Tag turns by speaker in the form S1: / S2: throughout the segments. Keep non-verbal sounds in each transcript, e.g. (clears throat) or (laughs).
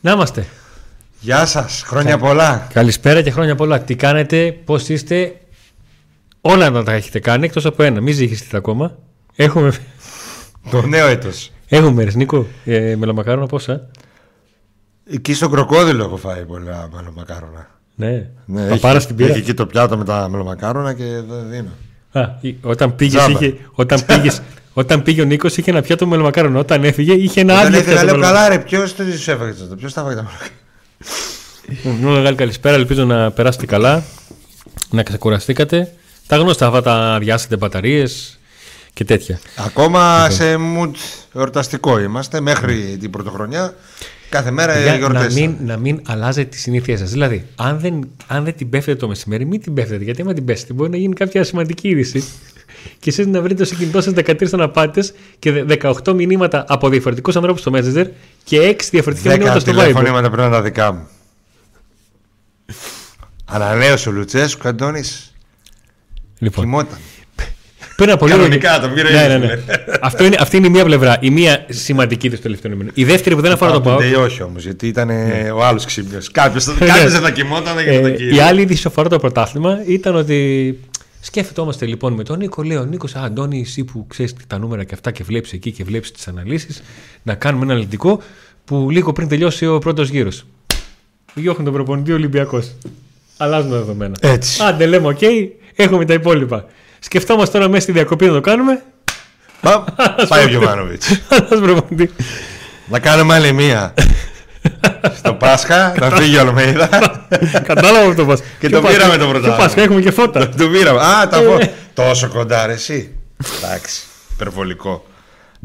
S1: Να είμαστε.
S2: Γεια σας, χρόνια πολλά.
S1: Καλησπέρα και χρόνια πολλά. Τι κάνετε, πώς είστε; Όλα να τα έχετε κάνει εκτός από ένα. Μην ζυγιστείτε ακόμα. Έχουμε,
S2: Το νέο έτος.
S1: έχουμε μέρες. Νίκο, ε, μελομακάρονα πόσα;
S2: Εκεί στο κροκόδιλο έχω φάει πολλά μελομακάρονα.
S1: Ναι.
S2: Ναι,
S1: Θα
S2: έχει-
S1: πάρω στην πύρα;
S2: Έχει εκεί το πιάτο με τα μελομακάρονα και δεν δίνω.
S1: Α, ή- όταν, πήγες,
S2: Τζάμπα.
S1: είχε, όταν, πήγες, όταν πήγε ο Νίκος είχε ένα πιάτο μελομακάρονα. Όταν έφυγε είχε ένα
S2: Όταν
S1: άλλο
S2: έφυγα
S1: πιάτο
S2: λέω
S1: μελομακάρονα.
S2: καλά ρε, ποιος το τους έφαγε τότε, ποιος τα έφαγε τα μελομακάρονα.
S1: Μια μεγάλη καλησπέρα. Ελπίζω να περάσετε καλά. Να ξεκουραστήκατε. Τα γνωστά αυτά τα διάσετε μπαταρίες και τέτοια.
S2: Ακόμα σε mood εορταστικό είμαστε μέχρι την πρωτοχρονιά. Κάθε μέρα
S1: Για να,
S2: γιορτές.
S1: μην, να μην αλλάζετε τι συνήθειέ σας. Δηλαδή, αν δεν, αν δεν την πέφτετε το μεσημέρι, μην την πέφτετε. Γιατί άμα την πέφτετε, μπορεί να γίνει κάποια σημαντική είδηση και εσείς να βρείτε στο κινητό σας 13 αναπάτες και 18 μηνύματα από διαφορετικούς ανθρώπους στο Messenger και 6 διαφορετικά μηνύματα
S2: Δέκα
S1: στο Viber.
S2: τηλεφωνήματα πρέπει να είναι τα δικά μου. Ανανέωσε ο Λουτσέσκου, Αντώνης.
S1: Λοιπόν,
S2: Κοιμόταν.
S1: πριν από λίγο.
S2: Κανονικά, το πήρε
S1: ναι,
S2: ήδη,
S1: ναι, ναι.
S2: λέει.
S1: Αυτό είναι, αυτή είναι η μία πλευρά. Η μία σημαντική του τελευταίου μήνου. Η δεύτερη που δεν αφορά το
S2: Πάμε
S1: ΠΑΟΚ.
S2: day όχι όμως, γιατί ήταν ο άλλος ξύπνιος. Κάποιος δεν θα κοιμόταν για να το
S1: Ε,
S2: κύριο.
S1: η άλλη είδηση που αφορά το πρωτάθλημα ήταν ότι σκεφτόμαστε λοιπόν με τον Νίκο. Λέει ο Νίκος, Α, Αντώνη, εσύ που ξέρεις τα νούμερα και αυτά και βλέπεις εκεί και βλέπεις τις αναλύσεις, να κάνουμε ένα αναλυτικό που λίγο πριν τελειώσει ο πρώτος γύρος. Διώχνει τον προπονητή Ολυμπιακός. Αλλάζουν τα δεδομένα.
S2: Έτσι.
S1: Άντε λέμε, οκ, έχουμε τα υπόλοιπα. Σκεφτόμαστε τώρα μέσα στη διακοπή να το κάνουμε.
S2: Πα- Πάει ο Γιωβάνοβιτς. (laughs)
S1: Αλλάζουν προπονητή.
S2: Να κάνουμε άλλη μία. Στο Πάσχα, να φύγει ο Αλμέιδα.
S1: Κατάλαβα αυτό το
S2: Και το πήραμε το πρωτάθλημα.
S1: Και Πάσχα, έχουμε και φώτα.
S2: Το πήραμε. Α, τα
S1: Ε.
S2: πω. Τόσο κοντά, ρε, εσύ. Εντάξει, υπερβολικό.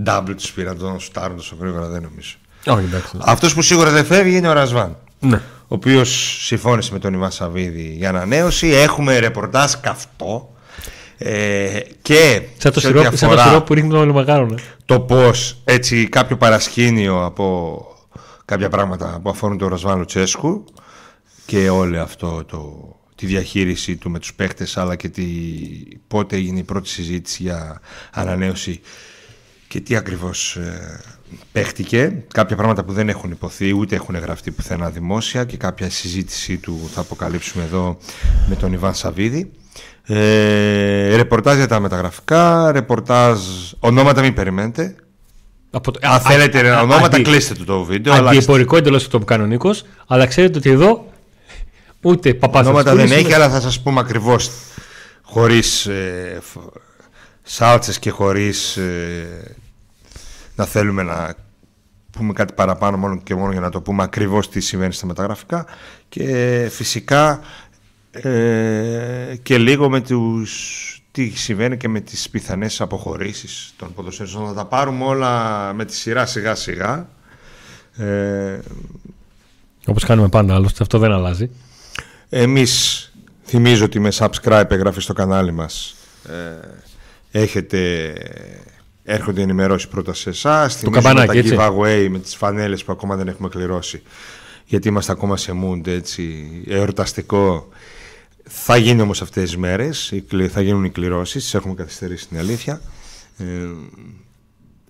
S2: Double τους πήραν τον σουτάρουν τόσο γρήγορα, δεν νομίζω.
S1: Όχι, εντάξει.
S2: Αυτός που σίγουρα δεν φεύγει είναι ο Ρασβάν.
S1: Ναι.
S2: Ο οποίος συμφώνησε με τον Ιβάν Σαββίδη για ανανέωση. Έχουμε ρεπορτάζ καυτό. Ε, και
S1: Σαν το
S2: σε ό,τι
S1: σιρόπι, σαν το
S2: αφορά
S1: σιρόπι που ρίχνει το μελομακάρονα.
S2: το πώς έτσι κάποιο παρασκήνιο από κάποια πράγματα που αφορούν τον Ρασβάν Λουτσέσκου και όλο αυτό το, τη διαχείριση του με τους παίχτες αλλά και τη, πότε έγινε η πρώτη συζήτηση για ανανέωση και τι ακριβώς ε, παίχτηκε. Κάποια πράγματα που δεν έχουν υποθεί ούτε έχουν γραφτεί πουθενά δημόσια και κάποια συζήτησή του θα αποκαλύψουμε εδώ με τον Ιβάν Σαββίδη. Ε, ρεπορτάζ για τα μεταγραφικά ρεπορτάζ ονόματα μην περιμένετε
S1: Από το-
S2: αν
S1: α-
S2: θέλετε
S1: α-
S2: ονόματα,
S1: αντι-
S2: κλείστε του το βίντεο. αλλάξτε.
S1: Αντιεπορικό εντελώς αυτό που κάνει ο Νίκος, αλλά ξέρετε ότι εδώ ούτε παπάς
S2: Ονόματα δεν έχει, αλλά θα σας πούμε ακριβώς χωρίς ε, φ- σάλτσες και χωρίς ε, να θέλουμε να πούμε κάτι παραπάνω μόνο και μόνο για να το πούμε ακριβώς τι συμβαίνει στα μεταγραφικά και φυσικά ε, και λίγο με τους τι συμβαίνει και με τις πιθανές αποχωρήσεις των ποδοσφαίρων. Θα τα πάρουμε όλα με τη σειρά σιγά σιγά. Ε,
S1: Όπως κάνουμε πάντα, άλλωστε αυτό δεν αλλάζει.
S2: Εμείς θυμίζω ότι με subscribe εγγραφή στο κανάλι μας ε, έχετε έρχονται ενημερώσεις πρώτα σε εσά.
S1: καμπανάκι,
S2: τα
S1: έτσι.
S2: giveaway με τις φανέλες που ακόμα δεν έχουμε κληρώσει γιατί είμαστε ακόμα σε mood έτσι εορταστικό. Θα γίνει όμως αυτές τις μέρες, οι κλη- θα γίνουν οι κληρώσεις, τις έχουμε καθυστερήσει στην αλήθεια. Ε,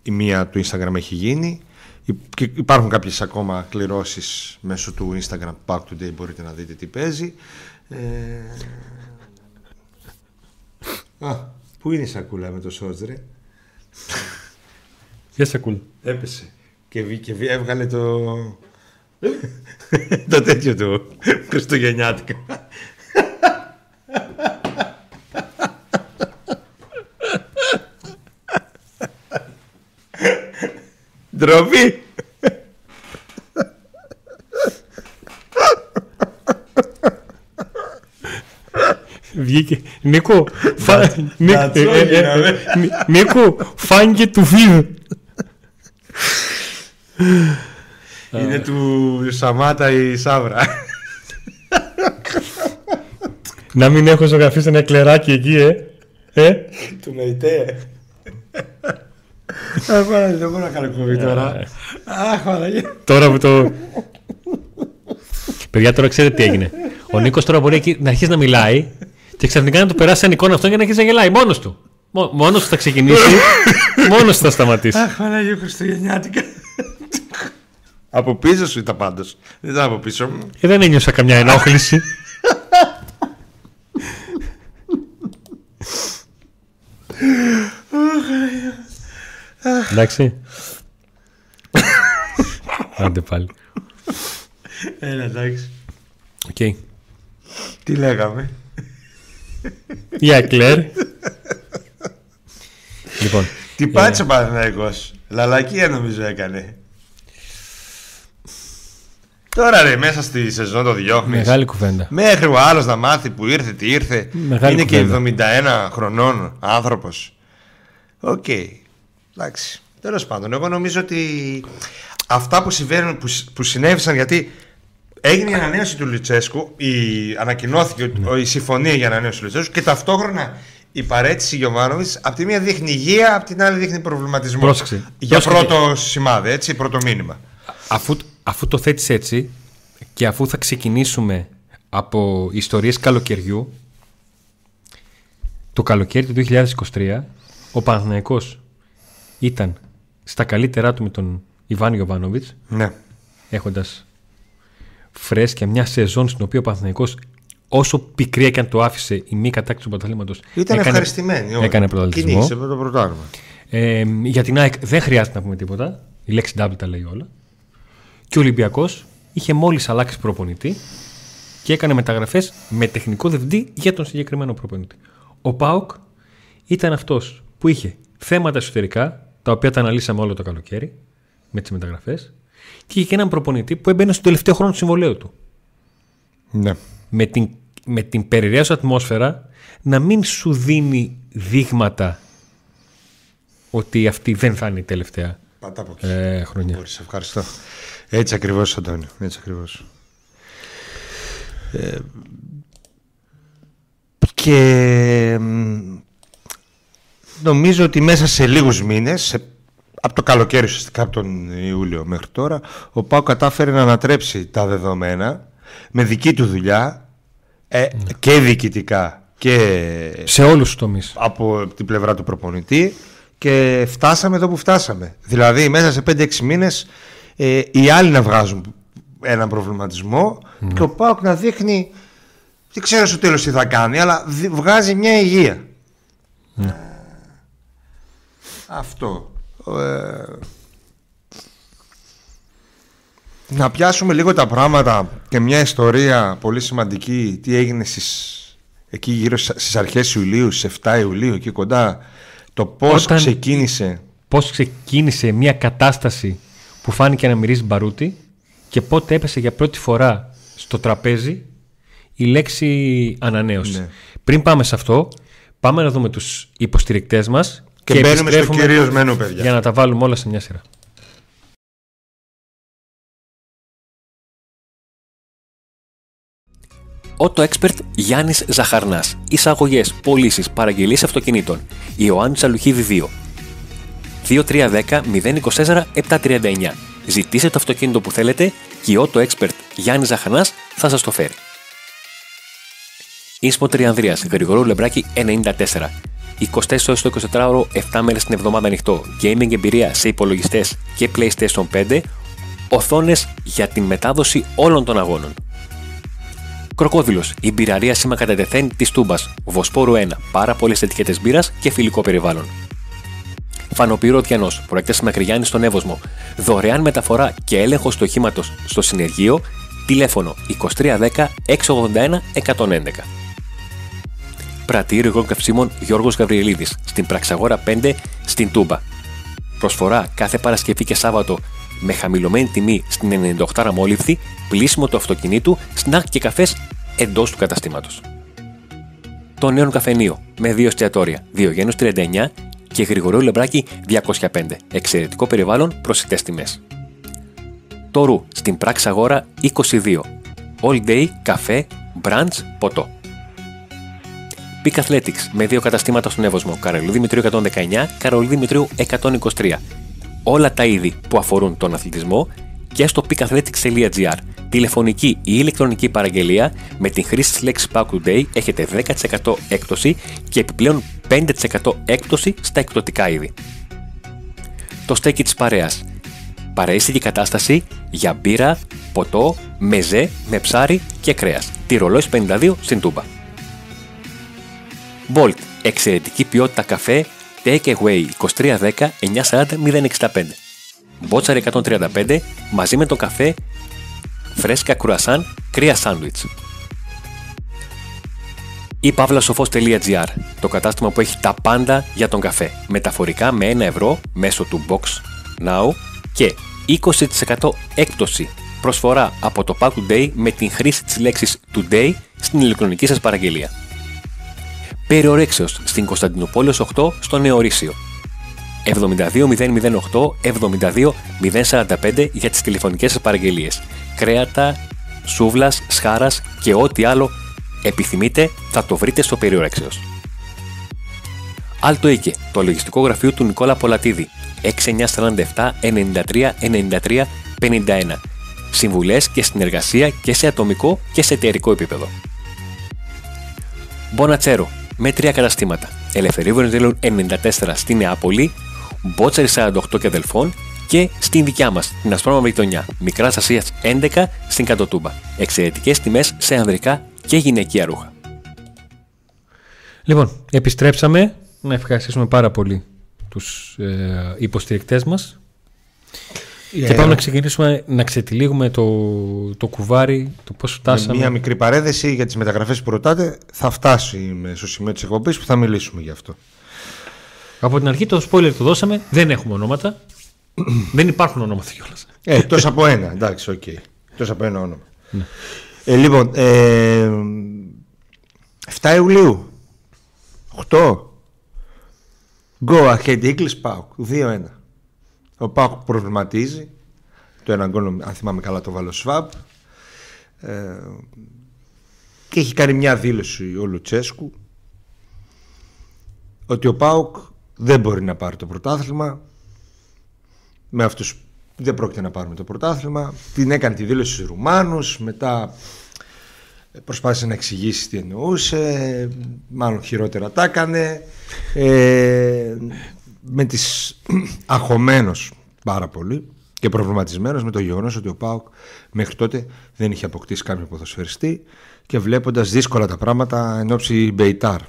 S2: η μία του Instagram έχει γίνει. Υ- και Υπάρχουν κάποιες ακόμα κληρώσεις μέσω του Instagram Back Today μπορείτε να δείτε τι παίζει. Ε... Α, πού είναι η σακούλα με το σότζ ρε;
S1: Γεια σα, cool.
S2: Έπεσε. Και, βγή- και βγή- έβγαλε το... (laughs) το τέτοιο του Χριστουγεννιάτικα. Ντροπή.
S1: Βγήκε. Νίκο, φα... Νί-
S2: Νατσό
S1: ε, ε, ε,
S2: γίναμε.
S1: Νί- Νίκο, φάνηκε του βίδ.
S2: Είναι του Σαμάτα η Σάβρα.
S1: Να μην έχω ζωγραφίσει ένα κλεράκι εκεί, ε. ε.
S2: του Μεϊτέ. Αχ, Παναγία, δεν μπορώ να κάνω κόβι τώρα. Αχ, Παναγία.
S1: Τώρα που το. Παιδιά, τώρα ξέρετε τι έγινε. Ο Νίκος τώρα μπορεί εκεί να αρχίσει να μιλάει και ξαφνικά να του περάσει σαν εικόνα αυτό και να αρχίσει να γελάει μόνος του. Μόνος του θα ξεκινήσει, μόνος του θα σταματήσει.
S2: Αχ, Παναγία, Χριστουγεννιάτικα. Από πίσω σου ήταν πάντως. Δεν ήταν από πίσω μου.
S1: Ε, δεν ένιωσα καμιά ενόχληση. Εντάξει. Άντε πάλι.
S2: Έλα, εντάξει.
S1: Οκ.
S2: Τι λέγαμε;
S1: Για Κλέρ. Λοιπόν,
S2: Τι πάτησε ο Παναθηναϊκός. Μαλακία νομίζω έκανε. Τώρα ρε μέσα στη σεζόν τον διώχνεις.
S1: μεγάλη κουβέντα.
S2: Μέχρι ο άλλος να μάθει που ήρθε, τι ήρθε.
S1: Μεγάλη
S2: Είναι και
S1: κουβέντα.
S2: 71 χρονών άνθρωπος. Οκ. Εντάξει. Τέλος πάντων, εγώ νομίζω ότι αυτά που συμβαίνουν, που, σ- που συνέβησαν γιατί έγινε η ανανέωση του Λουτσέσκου, η, ανακοινώθηκε
S1: Ναι.
S2: η συμφωνία για ανανέωση του Λουτσέσκου και ταυτόχρονα η παραίτηση Γιωβάνοβιτς από τη μία δείχνει υγεία, από την άλλη δείχνει προβληματισμό.
S1: Πρόσεξε.
S2: Για
S1: Πρόσεξε.
S2: πρώτο σημάδι, έτσι, πρώτο μήνυμα.
S1: Αφού, αφού το θέτεις έτσι και αφού θα ξεκινήσουμε από ιστορίες καλοκαιριού το καλοκαίρι του 2023 ο Παναθηναϊκός ήταν στα καλύτερά του με τον Ιβάν Ιωβάνοβιτς
S2: Ναι.
S1: έχοντας φρέσκια μια σεζόν στην οποία ο Παναθηναϊκός όσο πικρία και αν το άφησε η μη κατάκτηση του πρωταθλήματος
S2: Ήταν
S1: έκανε-
S2: ευχαριστημένοι. όλοι.
S1: έκανε πρωταθλητισμό.
S2: Κυνήγησε με το πρωτάθλημα.
S1: Ε, για την ΑΕΚ δεν χρειάζεται να πούμε τίποτα. Η λέξη W τα λέει όλα. Και ο Ολυμπιακός είχε μόλις αλλάξει προπονητή και έκανε μεταγραφές με τεχνικό διευθυντή για τον συγκεκριμένο προπονητή. Ο Πάοκ ήταν αυτός που είχε θέματα εσωτερικά, τα οποία τα αναλύσαμε όλο το καλοκαίρι με τις μεταγραφές, και είχε και έναν προπονητή που έμπαινε στο τελευταίο χρόνο του συμβολέου του.
S2: Ναι.
S1: Με την, με την περιραίωση ατμόσφαιρα να μην σου δίνει δείγματα ότι αυτή δεν θα είναι η τελευταία
S2: Πατά από εκεί.
S1: ε, χρονιά.
S2: Μπορείς, ευχαριστώ. Έτσι ακριβώς, Αντώνιο. Έτσι ακριβώς. Ε, και μ, νομίζω ότι μέσα σε λίγους μήνες, σε- από το καλοκαίρι ουσιαστικά από τον Ιούλιο μέχρι τώρα, ο Πάο κατάφερε να ανατρέψει τα δεδομένα με δική του δουλειά ε, και διοικητικά και
S1: Σε όλους τους τομείς.
S2: από την πλευρά του προπονητή και φτάσαμε εδώ που φτάσαμε. Δηλαδή μέσα σε 5-6 μήνες ε, οι άλλοι να βγάζουν έναν προβληματισμό και ο Πάοκ να δείχνει δεν ξέρω στο τέλος τι θα κάνει αλλά δι- βγάζει μια υγεία. Ε, αυτό. Ε, να πιάσουμε λίγο τα πράγματα και μια ιστορία πολύ σημαντική τι έγινε στις, εκεί γύρω στις στις αρχές Ιουλίου, στις 7 Ιουλίου εκεί κοντά το πώς
S1: Όταν-
S2: ξεκίνησε
S1: Πώς ξεκίνησε μια κατάσταση που φάνηκε να μυρίζει μπαρούτι και πότε έπεσε για πρώτη φορά στο τραπέζι η λέξη ανανέωση.
S2: Ναι.
S1: Πριν πάμε σε αυτό, πάμε να δούμε τους υποστηρικτές μας
S2: και, μπαίνουμε στο
S1: επιστρέφουμε
S2: κυρίως μένου παιδιά.
S1: για να τα βάλουμε όλα σε μια σειρά.
S3: Auto Expert Γιάννης Ζαχαρνάς. Εισαγωγές, πωλήσεις, παραγγελίες αυτοκινήτων. Ιωάννης Αλουχίδη 2. 2310-024-739. Ζητήστε το αυτοκίνητο που θέλετε και η Auto Expert Γιάννης Ζαχαρνάς θα σας το φέρει. Ίσπο Τριανδρίας, Γρηγορού Λεμπράκη 94. 24 ώρες το 24ωρο, 7 μέρες την εβδομάδα ανοιχτό. Gaming εμπειρία σε υπολογιστές και PlayStation 5. Οθόνες για την μετάδοση όλων των αγώνων. Κροκόδηλος, η μπειραρία σήμα κατά τεθέν της Τούμπας. Βοσπόρου 1, πάρα πολλές ετικέτες μπύρας και φιλικό περιβάλλον. Φανοπύρο Διανό, προέκτε Μακριγιάννη στον Εύωσμο. Δωρεάν μεταφορά και έλεγχο του οχήματο στο συνεργείο. Τηλέφωνο 2310 681 111. Πρατήριο υγρών καυσίμων Γιώργος Γαβριελίδης, στην Πραξαγόρα 5, στην Τούμπα. Προσφορά κάθε Παρασκευή και Σάββατο με χαμηλωμένη τιμή στην 98 μόλιβδη, πλήσιμο του αυτοκινήτου, σνακ και καφές εντός του καταστήματος. Το νέο καφενείο με δύο εστιατόρια, Διογένους 39 και Γρηγορίου Λεμπράκη 205. Εξαιρετικό περιβάλλον, προσιτές τιμές. Το Ρου στην πράξη αγόρα 22. All day, καφέ, brunch, ποτό. Peak Athletics με δύο καταστήματα στον Εύωσμο, Καρολίου Δημητρίου 119, Καρολίου Δημητρίου 123. Όλα τα είδη που αφορούν τον αθλητισμό και στο peakathletics.gr. Τηλεφωνική ή ηλεκτρονική παραγγελία με την χρήση της λέξης Pack Today έχετε 10% έκπτωση και επιπλέον 5% έκπτωση στα εκπτωτικά είδη. Το στέκι της παρέας. Παραίστηκε κατάσταση για μπύρα, ποτό, μεζέ με ψάρι και κρέας. Τη ρολόι 52 στην Τούμπα. Bolt. Εξαιρετική ποιότητα καφέ Take Away 2310 940 065. Μπότσαρ 135 μαζί με το καφέ φρέσκα κουρασάν κρύα σάντουιτς. Ή παύλασοφός.gr το κατάστημα που έχει τα πάντα για τον καφέ. Μεταφορικά με 1 ευρώ μέσω του Box Now και 20% έκπτωση προσφορά από το Pack Today με την χρήση της λέξης Today στην ηλεκτρονική σας παραγγελία. Περιορέξεως στην Κωνσταντινούπολεως 8 στο Νεορίσιο. 72008 για τις τηλεφωνικές σας παραγγελίες. Κρέατα, σούβλας, σχάρας και ό,τι άλλο επιθυμείτε θα το βρείτε στο Περιορέξεως. Άλτο Οίκε, το λογιστικό γραφείο του Νικόλα Πολατίδη. 6947 93 93 51. Συμβουλές και συνεργασία και σε ατομικό και σε εταιρικό επίπεδο. Μπονατσέρο, με τρία καταστήματα. Ελευθερίου Βενιζέλου 94 στη Νεάπολη, Μπότσαρη 48 και αδελφών και στην δικιά μας, την Ασπρόμα γειτονιά, Μικράς Ασίας 11 στην Κατοτούμπα. Εξαιρετικές τιμές σε ανδρικά και γυναικεία ρούχα.
S1: Λοιπόν, επιστρέψαμε. Να ευχαριστήσουμε πάρα πολύ τους ε, υποστηρικτές μας και πάμε να ξεκινήσουμε να ξετυλίγουμε το, το κουβάρι, το πώς φτάσαμε.
S2: Μία μικρή παρένθεση για τις μεταγραφές που ρωτάτε θα φτάσει στο σημείο της εκπομπής που θα μιλήσουμε γι' αυτό.
S1: Από την αρχή το spoiler το δώσαμε, δεν έχουμε ονόματα. (clears throat) δεν υπάρχουν ονόματα κιόλας.
S2: Ε, τόσο από ένα, εντάξει, OK. Okay. Τόσο από ένα όνομα. Ναι. Ε, λοιπόν, ε, 7 Ιουλίου, 8, Go ahead Eagles Pauk, 2-1. Ο Πάουκ προβληματίζει. Το έναν γκολ, αν θυμάμαι καλά, το βάλω Σβάμπ. Ε, και έχει κάνει μια δήλωση ο Λουτσέσκου ότι ο Πάουκ δεν μπορεί να πάρει το πρωτάθλημα με αυτούς δεν πρόκειται να πάρουμε το πρωτάθλημα την έκανε τη δήλωση στους Ρουμάνους μετά προσπάθησε να εξηγήσει τι εννοούσε μάλλον χειρότερα τα έκανε ε, με τις (clears throat) αχωμένος πάρα πολύ και προβληματισμένος με το γεγονός ότι ο Πάουκ μέχρι τότε δεν είχε αποκτήσει κάποιο ποδοσφαιριστή και βλέποντας δύσκολα τα πράγματα εν ώψη Μπεϊτάρ.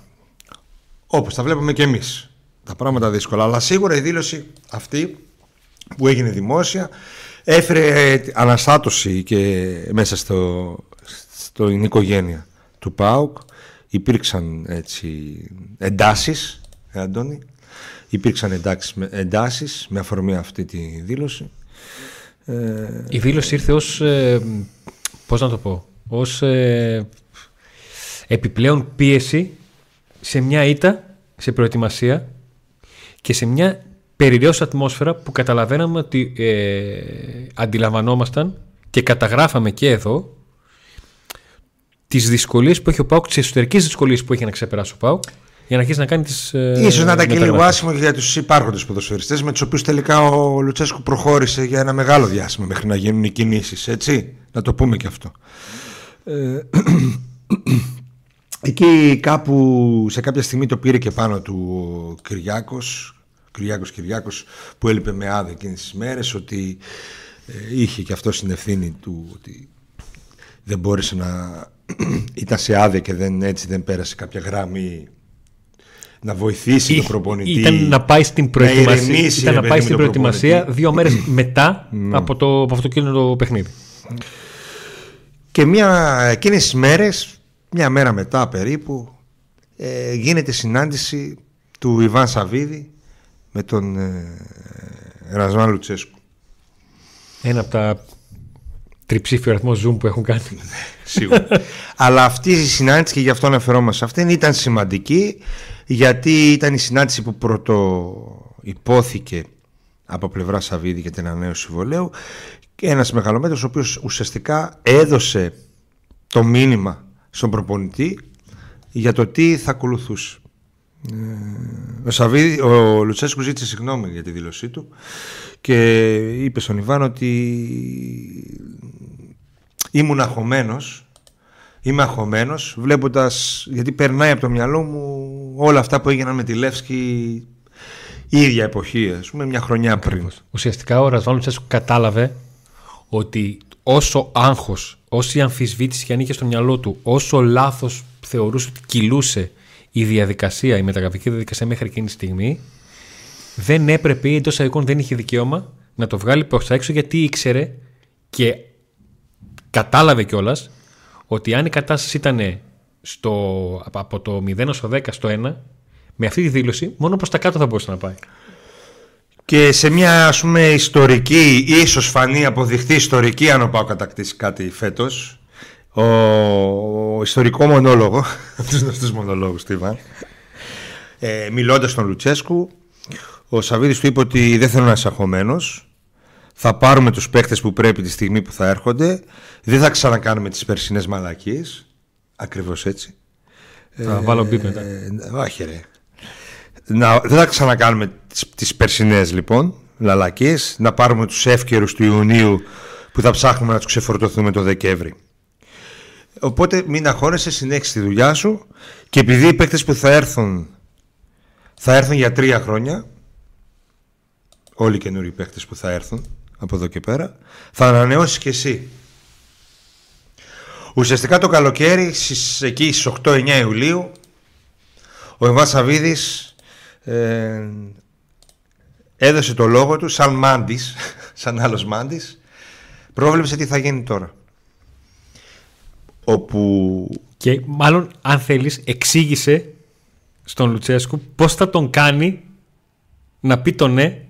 S2: Όπως τα βλέπουμε και εμείς. Τα πράγματα δύσκολα. Αλλά σίγουρα η δήλωση αυτή που έγινε δημόσια έφερε αναστάτωση και μέσα στο, στην οικογένεια του ΠΑΟΚ. Υπήρξαν έτσι εντάσεις ε, Αντώνη υπήρξαν εντάσεις, εντάσεις με αφορμή αυτή τη δήλωση.
S1: Ε, Η δήλωση ήρθε ως, ε, πώς να το πω, ως ε, επιπλέον πίεση σε μια ήττα, σε προετοιμασία και σε μια περιραίωση ατμόσφαιρα που καταλαβαίναμε ότι ε, αντιλαμβανόμασταν και καταγράφαμε και εδώ τις δυσκολίες που έχει ο Πάουκ, τις εσωτερικές δυσκολίες που έχει να ξεπεράσει ο Πάουκ για να αρχίσει να κάνει τις.
S2: Ε, σω να ήταν και λίγο άσχημο για τους υπάρχοντες ποδοσφαιριστές με τους οποίους τελικά ο Λουτσέσκου προχώρησε για ένα μεγάλο διάστημα μέχρι να γίνουν οι κινήσεις. Έτσι. Να το πούμε και αυτό. Ε, (clears throat) εκεί κάπου σε κάποια στιγμή το πήρε και πάνω του ο Κυριάκος, Κυριάκος Κυριάκος που έλειπε με άδεια εκείνες τις μέρες ότι ε, είχε και αυτό στην ευθύνη του ότι δεν μπόρεσε να (clears throat) ήταν σε άδεια και δεν, έτσι δεν πέρασε κάποια γράμμη να βοηθήσει Ή, τον προπονητή.
S1: Ήταν να πάει στην προετοιμασία, ήταν να πάει στην προετοιμασία δύο μέρες (clears throat) μετά ναι. από, το, από αυτό το παιχνίδι.
S2: Και μια, εκείνες τις μέρες, μια μέρα μετά περίπου, ε, γίνεται συνάντηση του Ιβάν Σαββίδη με τον ε, Ρασμάν Λουτσέσκου.
S1: Ένα από τα τριψήφιο αριθμό Zoom που έχουν κάνει. (laughs)
S2: Σίγουρα. Αλλά αυτή η συνάντηση και γι' αυτό αναφερόμαστε σε αυτήν ήταν σημαντική γιατί ήταν η συνάντηση που πρώτο υπόθηκε από πλευρά Σαββίδη για την ανανέωση συμβολέου και ένας μεγαλομέτρος ο οποίος ουσιαστικά έδωσε το μήνυμα στον προπονητή για το τι θα ακολουθούσε. Ο, Σαββίδη, ο Λουτσέσκου ζήτησε συγγνώμη για τη δήλωσή του και είπε στον Ιβάν ότι ήμουν αγχωμένος Είμαι αγχωμένος βλέποντας, γιατί περνάει από το μυαλό μου όλα αυτά που έγιναν με τη Λεύσκη η ίδια εποχή, ας πούμε, μια χρονιά πριν.
S1: Ουσιαστικά ο Ρασβάλλον Τσέσκου κατάλαβε ότι όσο άγχος, όση αμφισβήτηση και αν είχε στο μυαλό του, όσο λάθος θεωρούσε ότι κυλούσε η διαδικασία, η μεταγραφική διαδικασία μέχρι εκείνη τη στιγμή, δεν έπρεπε ή εντός εικόν δεν είχε δικαίωμα να το βγάλει προς τα έξω γιατί ήξερε και κατάλαβε κιόλας ότι αν η κατάσταση ήταν στο, από το 0 στο 10 στο 1, με αυτή τη δήλωση μόνο προς τα κάτω θα μπορούσε να πάει.
S2: Και σε μια ας πούμε ιστορική, ίσως φανεί αποδειχτεί ιστορική αν ο Πάο κατακτήσει κάτι φέτος, ο, ο ιστορικό μονόλογο, (laughs) τους γνωστούς μονολόγους Στίβαν, ε, μιλώντας στον Λουτσέσκου, ο Σαββίδης του είπε ότι δεν θέλω να είσαι αγχωμένος, θα πάρουμε τους παίχτες που πρέπει τη στιγμή που θα έρχονται, δεν θα ξανακάνουμε τις περσινές μαλακίες, ακριβώς έτσι.
S1: Θα βάλω μπίπ μετά.
S2: Ε, όχι ρε. Να, δεν θα ξανακάνουμε τις, τις περσινές λοιπόν λαλακίες, να πάρουμε τους εύκαιρους του Ιουνίου που θα ψάχνουμε να τους ξεφορτωθούμε το Δεκέμβρη. Οπότε μην αγχώνεσαι, συνέχισε τη δουλειά σου και επειδή οι παίκτες που θα έρθουν θα έρθουν για τρία χρόνια όλοι οι καινούριοι παίκτες που θα έρθουν από εδώ και πέρα θα ανανεώσεις και εσύ Ουσιαστικά το καλοκαίρι στις, εκεί στις 8-9 Ιουλίου ο Εμβάς Σαββίδης ε, έδωσε το λόγο του σαν μάντης, (laughs) σαν άλλος μάντης πρόβλεψε τι θα γίνει τώρα όπου
S1: Και μάλλον, αν θέλεις, εξήγησε στον Λουτσέσκου πώς θα τον κάνει να πει το ναι.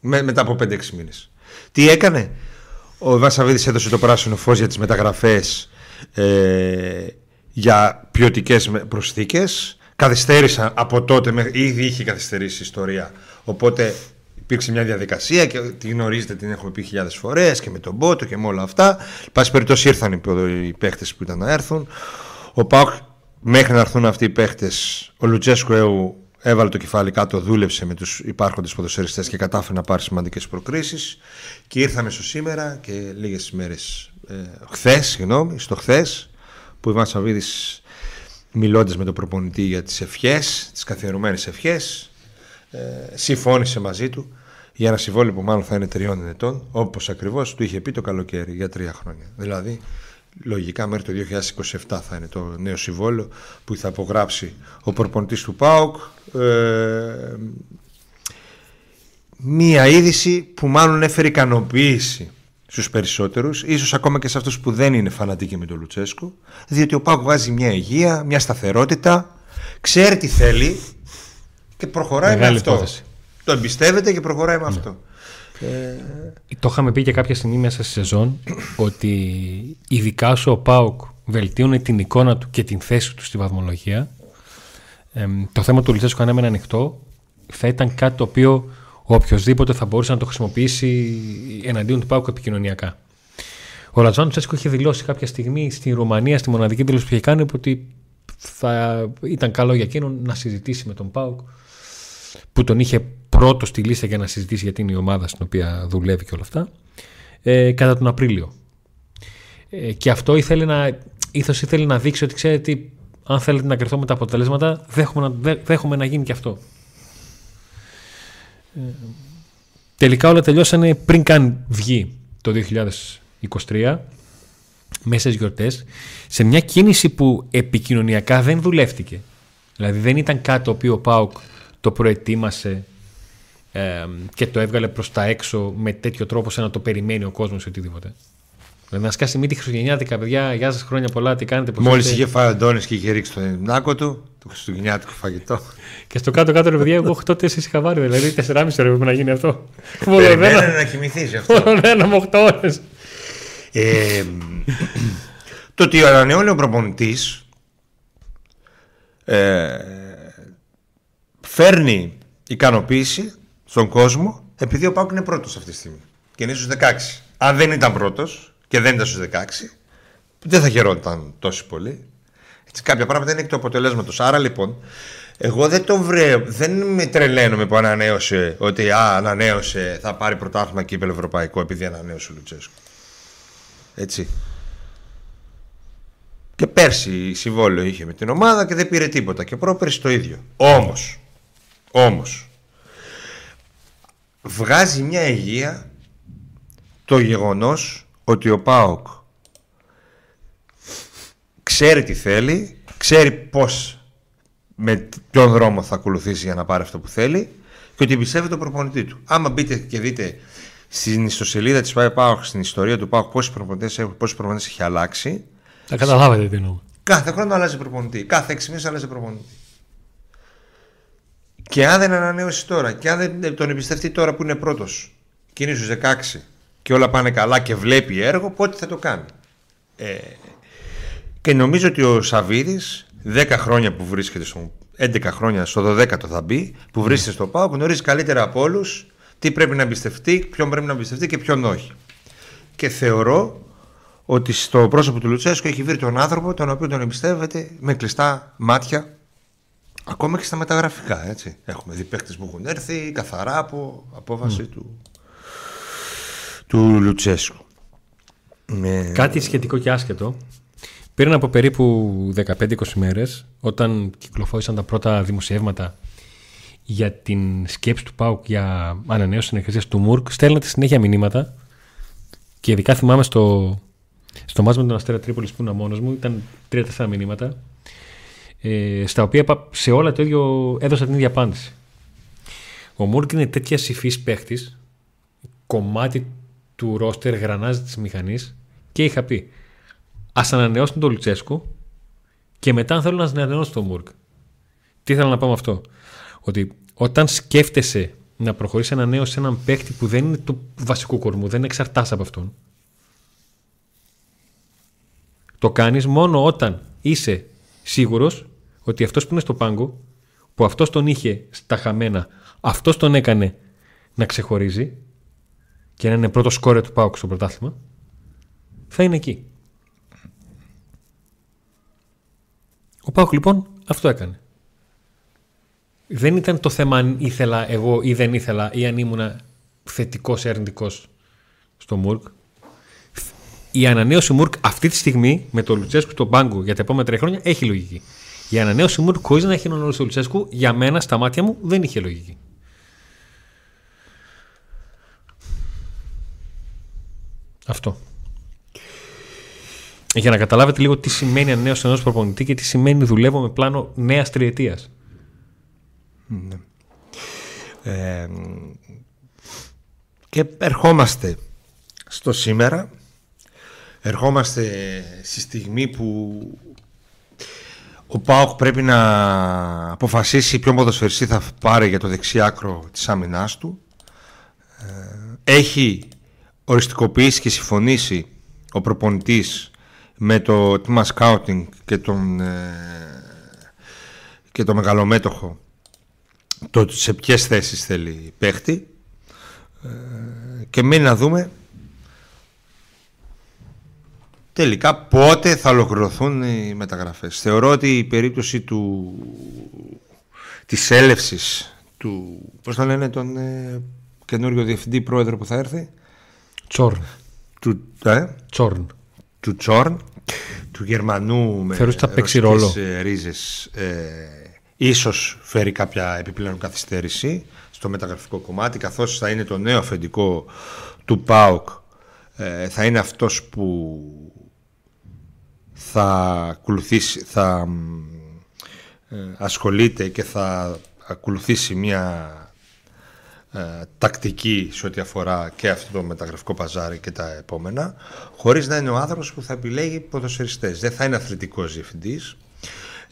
S2: με, μετά από 5-6 μήνες τι έκανε; Ο Βασαβίδης έδωσε το πράσινο φως για τις μεταγραφές ε, για ποιοτικές προσθήκες. Καθυστέρησαν από τότε μέχρι- ήδη είχε καθυστερήσει η ιστορία. Οπότε υπήρξε μια διαδικασία και τη γνωρίζετε την έχουμε πει χιλιάδες φορές και με τον Μπότο και με όλα αυτά. Εν πάση περιπτώσει ήρθαν οι, ποδο- οι παίχτες που ήταν να έρθουν. Ο Πάουκ μέχρι να έρθουν αυτοί οι παίχτες ο Λουτσέσκου Έου έβαλε το κεφάλι κάτω, δούλεψε με τους υπάρχοντες ποδοσφαιριστές και κατάφερε να πάρει σημαντικές προκρίσεις και ήρθαμε στο σήμερα και λίγες μέρες ε, χθες, συγγνώμη, στο χθες που ο Ιβάν Σαββίδης μιλώντας με τον προπονητή για τις ευχές, τις καθιερωμένες ευχές ε, συμφώνησε μαζί του για ένα συμβόλαιο που μάλλον θα είναι τριών ετών όπως ακριβώς του είχε πει το καλοκαίρι για τρία χρόνια. Δηλαδή λογικά μέχρι το 2027 θα είναι το νέο συμβόλαιο που θα απογράψει ο προπονητής του ΠΑΟΚ ε, μία είδηση που μάλλον έφερε ικανοποίηση στους περισσότερους ίσως ακόμα και σε αυτούς που δεν είναι φανατικοί με τον Λουτσέσκο διότι ο ΠΑΟΚ βάζει μια υγεία, μια σταθερότητα ξέρει τι θέλει και προχωράει
S1: Μεγάλη
S2: με αυτό.
S1: υπόθεση.
S2: το εμπιστεύεται και προχωράει με αυτό.
S1: Το είχαμε πει και κάποια στιγμή μέσα στη σεζόν ότι ειδικά όσο ο Πάουκ βελτίωνε την εικόνα του και την θέση του στη βαθμολογία, εμ, το θέμα του Λουτσέσκου αν έμενε ανοιχτό θα ήταν κάτι το οποίο ο οποιοδήποτε θα μπορούσε να το χρησιμοποιήσει εναντίον του Πάουκ επικοινωνιακά. Ο Ρατζάν Τσέσκο είχε δηλώσει κάποια στιγμή στη Ρουμανία, στη μοναδική δήλωση που είχε κάνει, ότι θα ήταν καλό για εκείνον να συζητήσει με τον Πάουκ που τον είχε πρώτο στη λίστα για να συζητήσει γιατί είναι η ομάδα στην οποία δουλεύει και όλα αυτά ε, κατά τον Απρίλιο. Ε, και αυτό ήθελε να, ήθος ήθελε να δείξει ότι ξέρετε τι, αν θέλετε να κρυθώ με τα αποτελέσματα δέχομαι να, δέ- δέχομαι να γίνει και αυτό. Ε, τελικά όλα τελειώσανε πριν καν βγει το 2023 μέσα στις γιορτές σε μια κίνηση που επικοινωνιακά δεν δουλεύτηκε. Δηλαδή δεν ήταν κάτι το οποίο ο ΠΑΟΚ το προετοίμασε ε, και το έβγαλε προς τα έξω με τέτοιο τρόπο σαν να το περιμένει ο κόσμος ή οτιδήποτε. Δηλαδή να σκάσει μύτη χριστουγεννιάτικα, παιδιά, γεια σας, χρόνια πολλά, τι κάνετε, πώς
S2: Μόλις
S1: είστε;
S2: είχε φάει ο Αντώνης και είχε ρίξει τον νάκο του το χριστουγεννιάτικο φαγητό
S1: Και στο κάτω-κάτω, ρε παιδιά, εγώ 8 τέσσερις είχα βάλει, δηλαδή 4,5 ώρα έπρεπε να γίνει αυτό.
S2: Περιμένανε
S1: Μόνο
S2: να κοιμηθείς αυτό
S1: ένα με 8 ώρες.
S2: Ε, το ότι ανανεώνει ο προπονητής ε, φέρνει ικανοποίηση στον κόσμο επειδή ο Πάουκ είναι πρώτος αυτή τη στιγμή και είναι στους 16. Αν δεν ήταν πρώτος και δεν ήταν στους 16 δεν θα χαιρόταν τόσο πολύ. Έτσι, κάποια πράγματα είναι εκ του αποτελέσματος. Άρα λοιπόν εγώ δεν το βρέω, δεν με τρελαίνομαι που ανανέωσε ότι α, ανανέωσε, θα πάρει πρωτάθλημα και ευρωπαϊκό επειδή ανανέωσε ο Λουτσέσκου. Έτσι. Και πέρσι συμβόλαιο είχε με την ομάδα και δεν πήρε τίποτα. Και πρόπερσι το ίδιο. Όμως, όμως, βγάζει μια υγεία το γεγονός ότι ο ΠΑΟΚ ξέρει τι θέλει, ξέρει πώς με ποιον δρόμο θα ακολουθήσει για να πάρει αυτό που θέλει και ότι πιστεύει τον προπονητή του. Άμα μπείτε και δείτε στην ιστοσελίδα της ΠΑΟΚ, στην ιστορία του ΠΑΟΚ, πόσοι προπονητές, πόσοι προπονητές έχει αλλάξει.
S1: Θα καταλάβετε τι εννοώ.
S2: Κάθε χρόνο αλλάζει προπονητή. Κάθε έξι μήνες αλλάζει προπονητή. Και αν δεν ανανέωσει τώρα και αν δεν τον εμπιστευτεί τώρα που είναι πρώτος και είναι στους 16 και όλα πάνε καλά και βλέπει έργο, πότε θα το κάνει. Ε, και νομίζω ότι ο Σαββίδης 10 χρόνια που βρίσκεται στο 11 χρόνια στο 12ο θα μπει, που βρίσκεται στο ΠΑΟ, γνωρίζει καλύτερα από όλους τι πρέπει να εμπιστευτεί, ποιον πρέπει να εμπιστευτεί και ποιον όχι. Και θεωρώ ότι στο πρόσωπο του Λουτσέσκου έχει βρει τον άνθρωπο τον οποίο τον εμπιστεύεται με κλειστά μάτια Ακόμα και στα μεταγραφικά, έτσι. Έχουμε δει παίχτες που έχουν έρθει καθαρά από απόφαση του, του Λουτσέσκου.
S1: Με... Κάτι σχετικό και άσχετο. Πριν από περίπου 15-20 μέρες, όταν κυκλοφόρησαν τα πρώτα δημοσιεύματα για την σκέψη του ΠΑΟΚ για ανανέωση συνεργασίας του ΜΟΥΡΚ, στέλνατε συνέχεια μηνύματα και ειδικά θυμάμαι στο, στο μάζο με τον Αστέρα Τρίπολης που ήμουν μόνος μου, ήταν 3-4 μηνύματα ε, στα οποία σε όλα το ίδιο έδωσα την ίδια απάντηση. Ο Μούρκ είναι τέτοια υφής παίχτης, κομμάτι του ρόστερ γρανάζι της μηχανής και είχα πει Α ανανεώσουν τον Λουτσέσκου και μετά αν θέλουν να ανανεώσουν τον Μούρκ. Τι θέλω να πω με αυτό; Ότι όταν σκέφτεσαι να προχωρήσεις ένα νέο σε έναν παίχτη που δεν είναι του βασικού κορμού, δεν εξαρτάσαι από αυτόν. Το κάνεις μόνο όταν είσαι σίγουρος ότι αυτός που είναι στο πάγκο, που αυτός τον είχε στα χαμένα, αυτός τον έκανε να ξεχωρίζει και να είναι πρώτο σκόρε του Πάουκ στο πρωτάθλημα, θα είναι εκεί. Ο Πάουκ λοιπόν αυτό έκανε. Δεν ήταν το θέμα αν ήθελα εγώ ή δεν ήθελα ή αν ήμουν θετικός ή αρνητικός στο Μουρκ. Η ανανέωση Μουρκ αυτή τη στιγμή με το Λουτσέσκου στον πάγκο για τα επόμενα τρία χρόνια έχει λογική. Η ανανέωση μου χωρίς να έχει έναν του Λουτσέσκου, για μένα στα μάτια μου δεν είχε λογική. Αυτό. Για να καταλάβετε λίγο τι σημαίνει ανανέωση ενός προπονητή και τι σημαίνει δουλεύω με πλάνο νέας τριετίας. Ναι.
S2: και ερχόμαστε στο σήμερα. Ερχόμαστε στη στιγμή που ο Πάοκ πρέπει να αποφασίσει ποιο ποδοσφαιριστή θα πάρει για το δεξί άκρο της άμυνάς του. Ε, έχει οριστικοποιήσει και συμφωνήσει ο προπονητής με το τμήμα σκάουτινγκ και, τον, ε, και το μεγαλομέτωχο το σε ποιες θέσεις θέλει παίχτη ε, και μένει να δούμε τελικά πότε θα ολοκληρωθούν οι μεταγραφές. Θεωρώ ότι η περίπτωση του, της έλευσης του, πώς θα λένε τον ε, καινούριο διευθυντή πρόεδρο που θα έρθει.
S1: Τσόρν.
S2: Του, ε;
S1: Τσόρν.
S2: Του Τσόρν, του Γερμανού με ρωσικές ε, ρίζες. Ε, ίσως φέρει κάποια επιπλέον καθυστέρηση στο μεταγραφικό κομμάτι καθώς θα είναι το νέο αφεντικό του ΠΑΟΚ ε, θα είναι αυτός που θα ακολουθήσει, θα ε, ασχολείται και θα ακολουθήσει μια ε, τακτική σε ό,τι αφορά και αυτό το μεταγραφικό παζάρι και τα επόμενα, χωρίς να είναι ο άνθρωπος που θα επιλέγει ποδοσφαιριστές. Δεν θα είναι αθλητικός διευθυντής.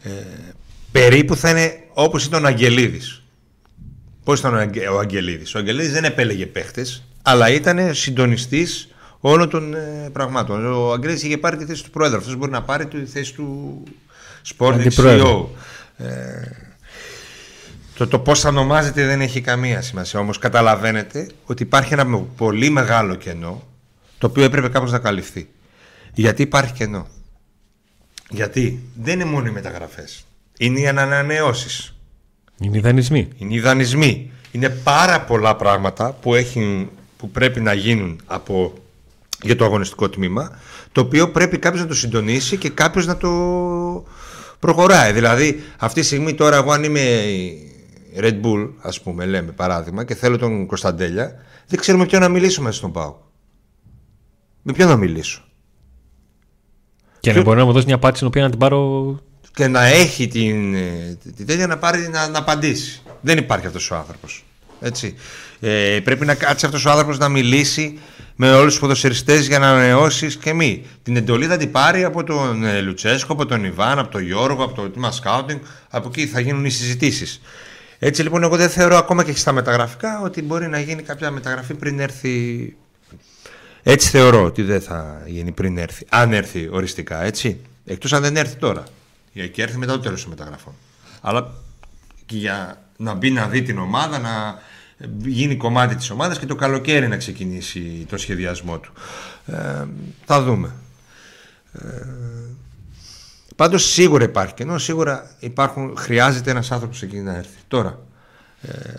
S2: Ε, περίπου θα είναι όπως ήταν ο Αγγελίδης. Πώς ήταν ο Αγγελίδης. Ο Αγγελίδης δεν επέλεγε παίχτες, αλλά ήταν συντονιστής όλων των ε, πραγμάτων. Ο Αγγλέζη είχε πάρει τη θέση του πρόεδρου. Αυτός μπορεί να πάρει τη θέση του Sporting CEO. Ε, το, το πώς θα ονομάζεται δεν έχει καμία σημασία. Όμως καταλαβαίνετε ότι υπάρχει ένα πολύ μεγάλο κενό το οποίο έπρεπε κάπως να καλυφθεί. Γιατί υπάρχει κενό; Γιατί δεν είναι μόνο οι μεταγραφές. Είναι οι ανανεώσεις.
S1: Είναι οι δανεισμοί.
S2: Είναι οι δανεισμοί. Είναι πάρα πολλά πράγματα που, έχει, που πρέπει να γίνουν από για το αγωνιστικό τμήμα, το οποίο πρέπει κάποιος να το συντονίσει και κάποιος να το προχωράει. Δηλαδή, αυτή τη στιγμή τώρα, εγώ αν είμαι Red Bull, ας πούμε, λέμε παράδειγμα, και θέλω τον Κωνσταντέλια, δεν ξέρουμε ποιον να μιλήσω μέσα στον Πάο. Με ποιον να μιλήσω.
S1: Και να μπορεί να μου δώσει μια απάντηση την οποία να την πάρω.
S2: Και να έχει την, ε, την τέτοια να, πάρει, να, να απαντήσει. Δεν υπάρχει αυτός ο άνθρωπος. Έτσι. Ε, πρέπει να κάτσει αυτός ο άνθρωπος να μιλήσει με όλους τους ποδοσφαιριστές για να ανανεώσεις και μη. Την εντολή θα την πάρει από τον ε, Λουτσέσκο, από τον Ιβάν, από τον Γιώργο, από το Τίμα Σκάουτινγκ. Από εκεί θα γίνουν οι συζητήσεις. Έτσι λοιπόν εγώ δεν θεωρώ ακόμα και στα μεταγραφικά ότι μπορεί να γίνει κάποια μεταγραφή πριν έρθει... Έτσι θεωρώ ότι δεν θα γίνει πριν έρθει. Αν έρθει οριστικά, έτσι. Εκτός αν δεν έρθει τώρα. Και έρθει μετά το τέλος των μεταγραφών. Αλλά και για να μπει να δει την ομάδα, να γίνει κομμάτι της ομάδας και το καλοκαίρι να ξεκινήσει το σχεδιασμό του. Ε, θα δούμε. Ε, πάντως σίγουρα υπάρχει και ενώ σίγουρα υπάρχουν, χρειάζεται ένας άνθρωπος εκεί να έρθει. Τώρα, ε,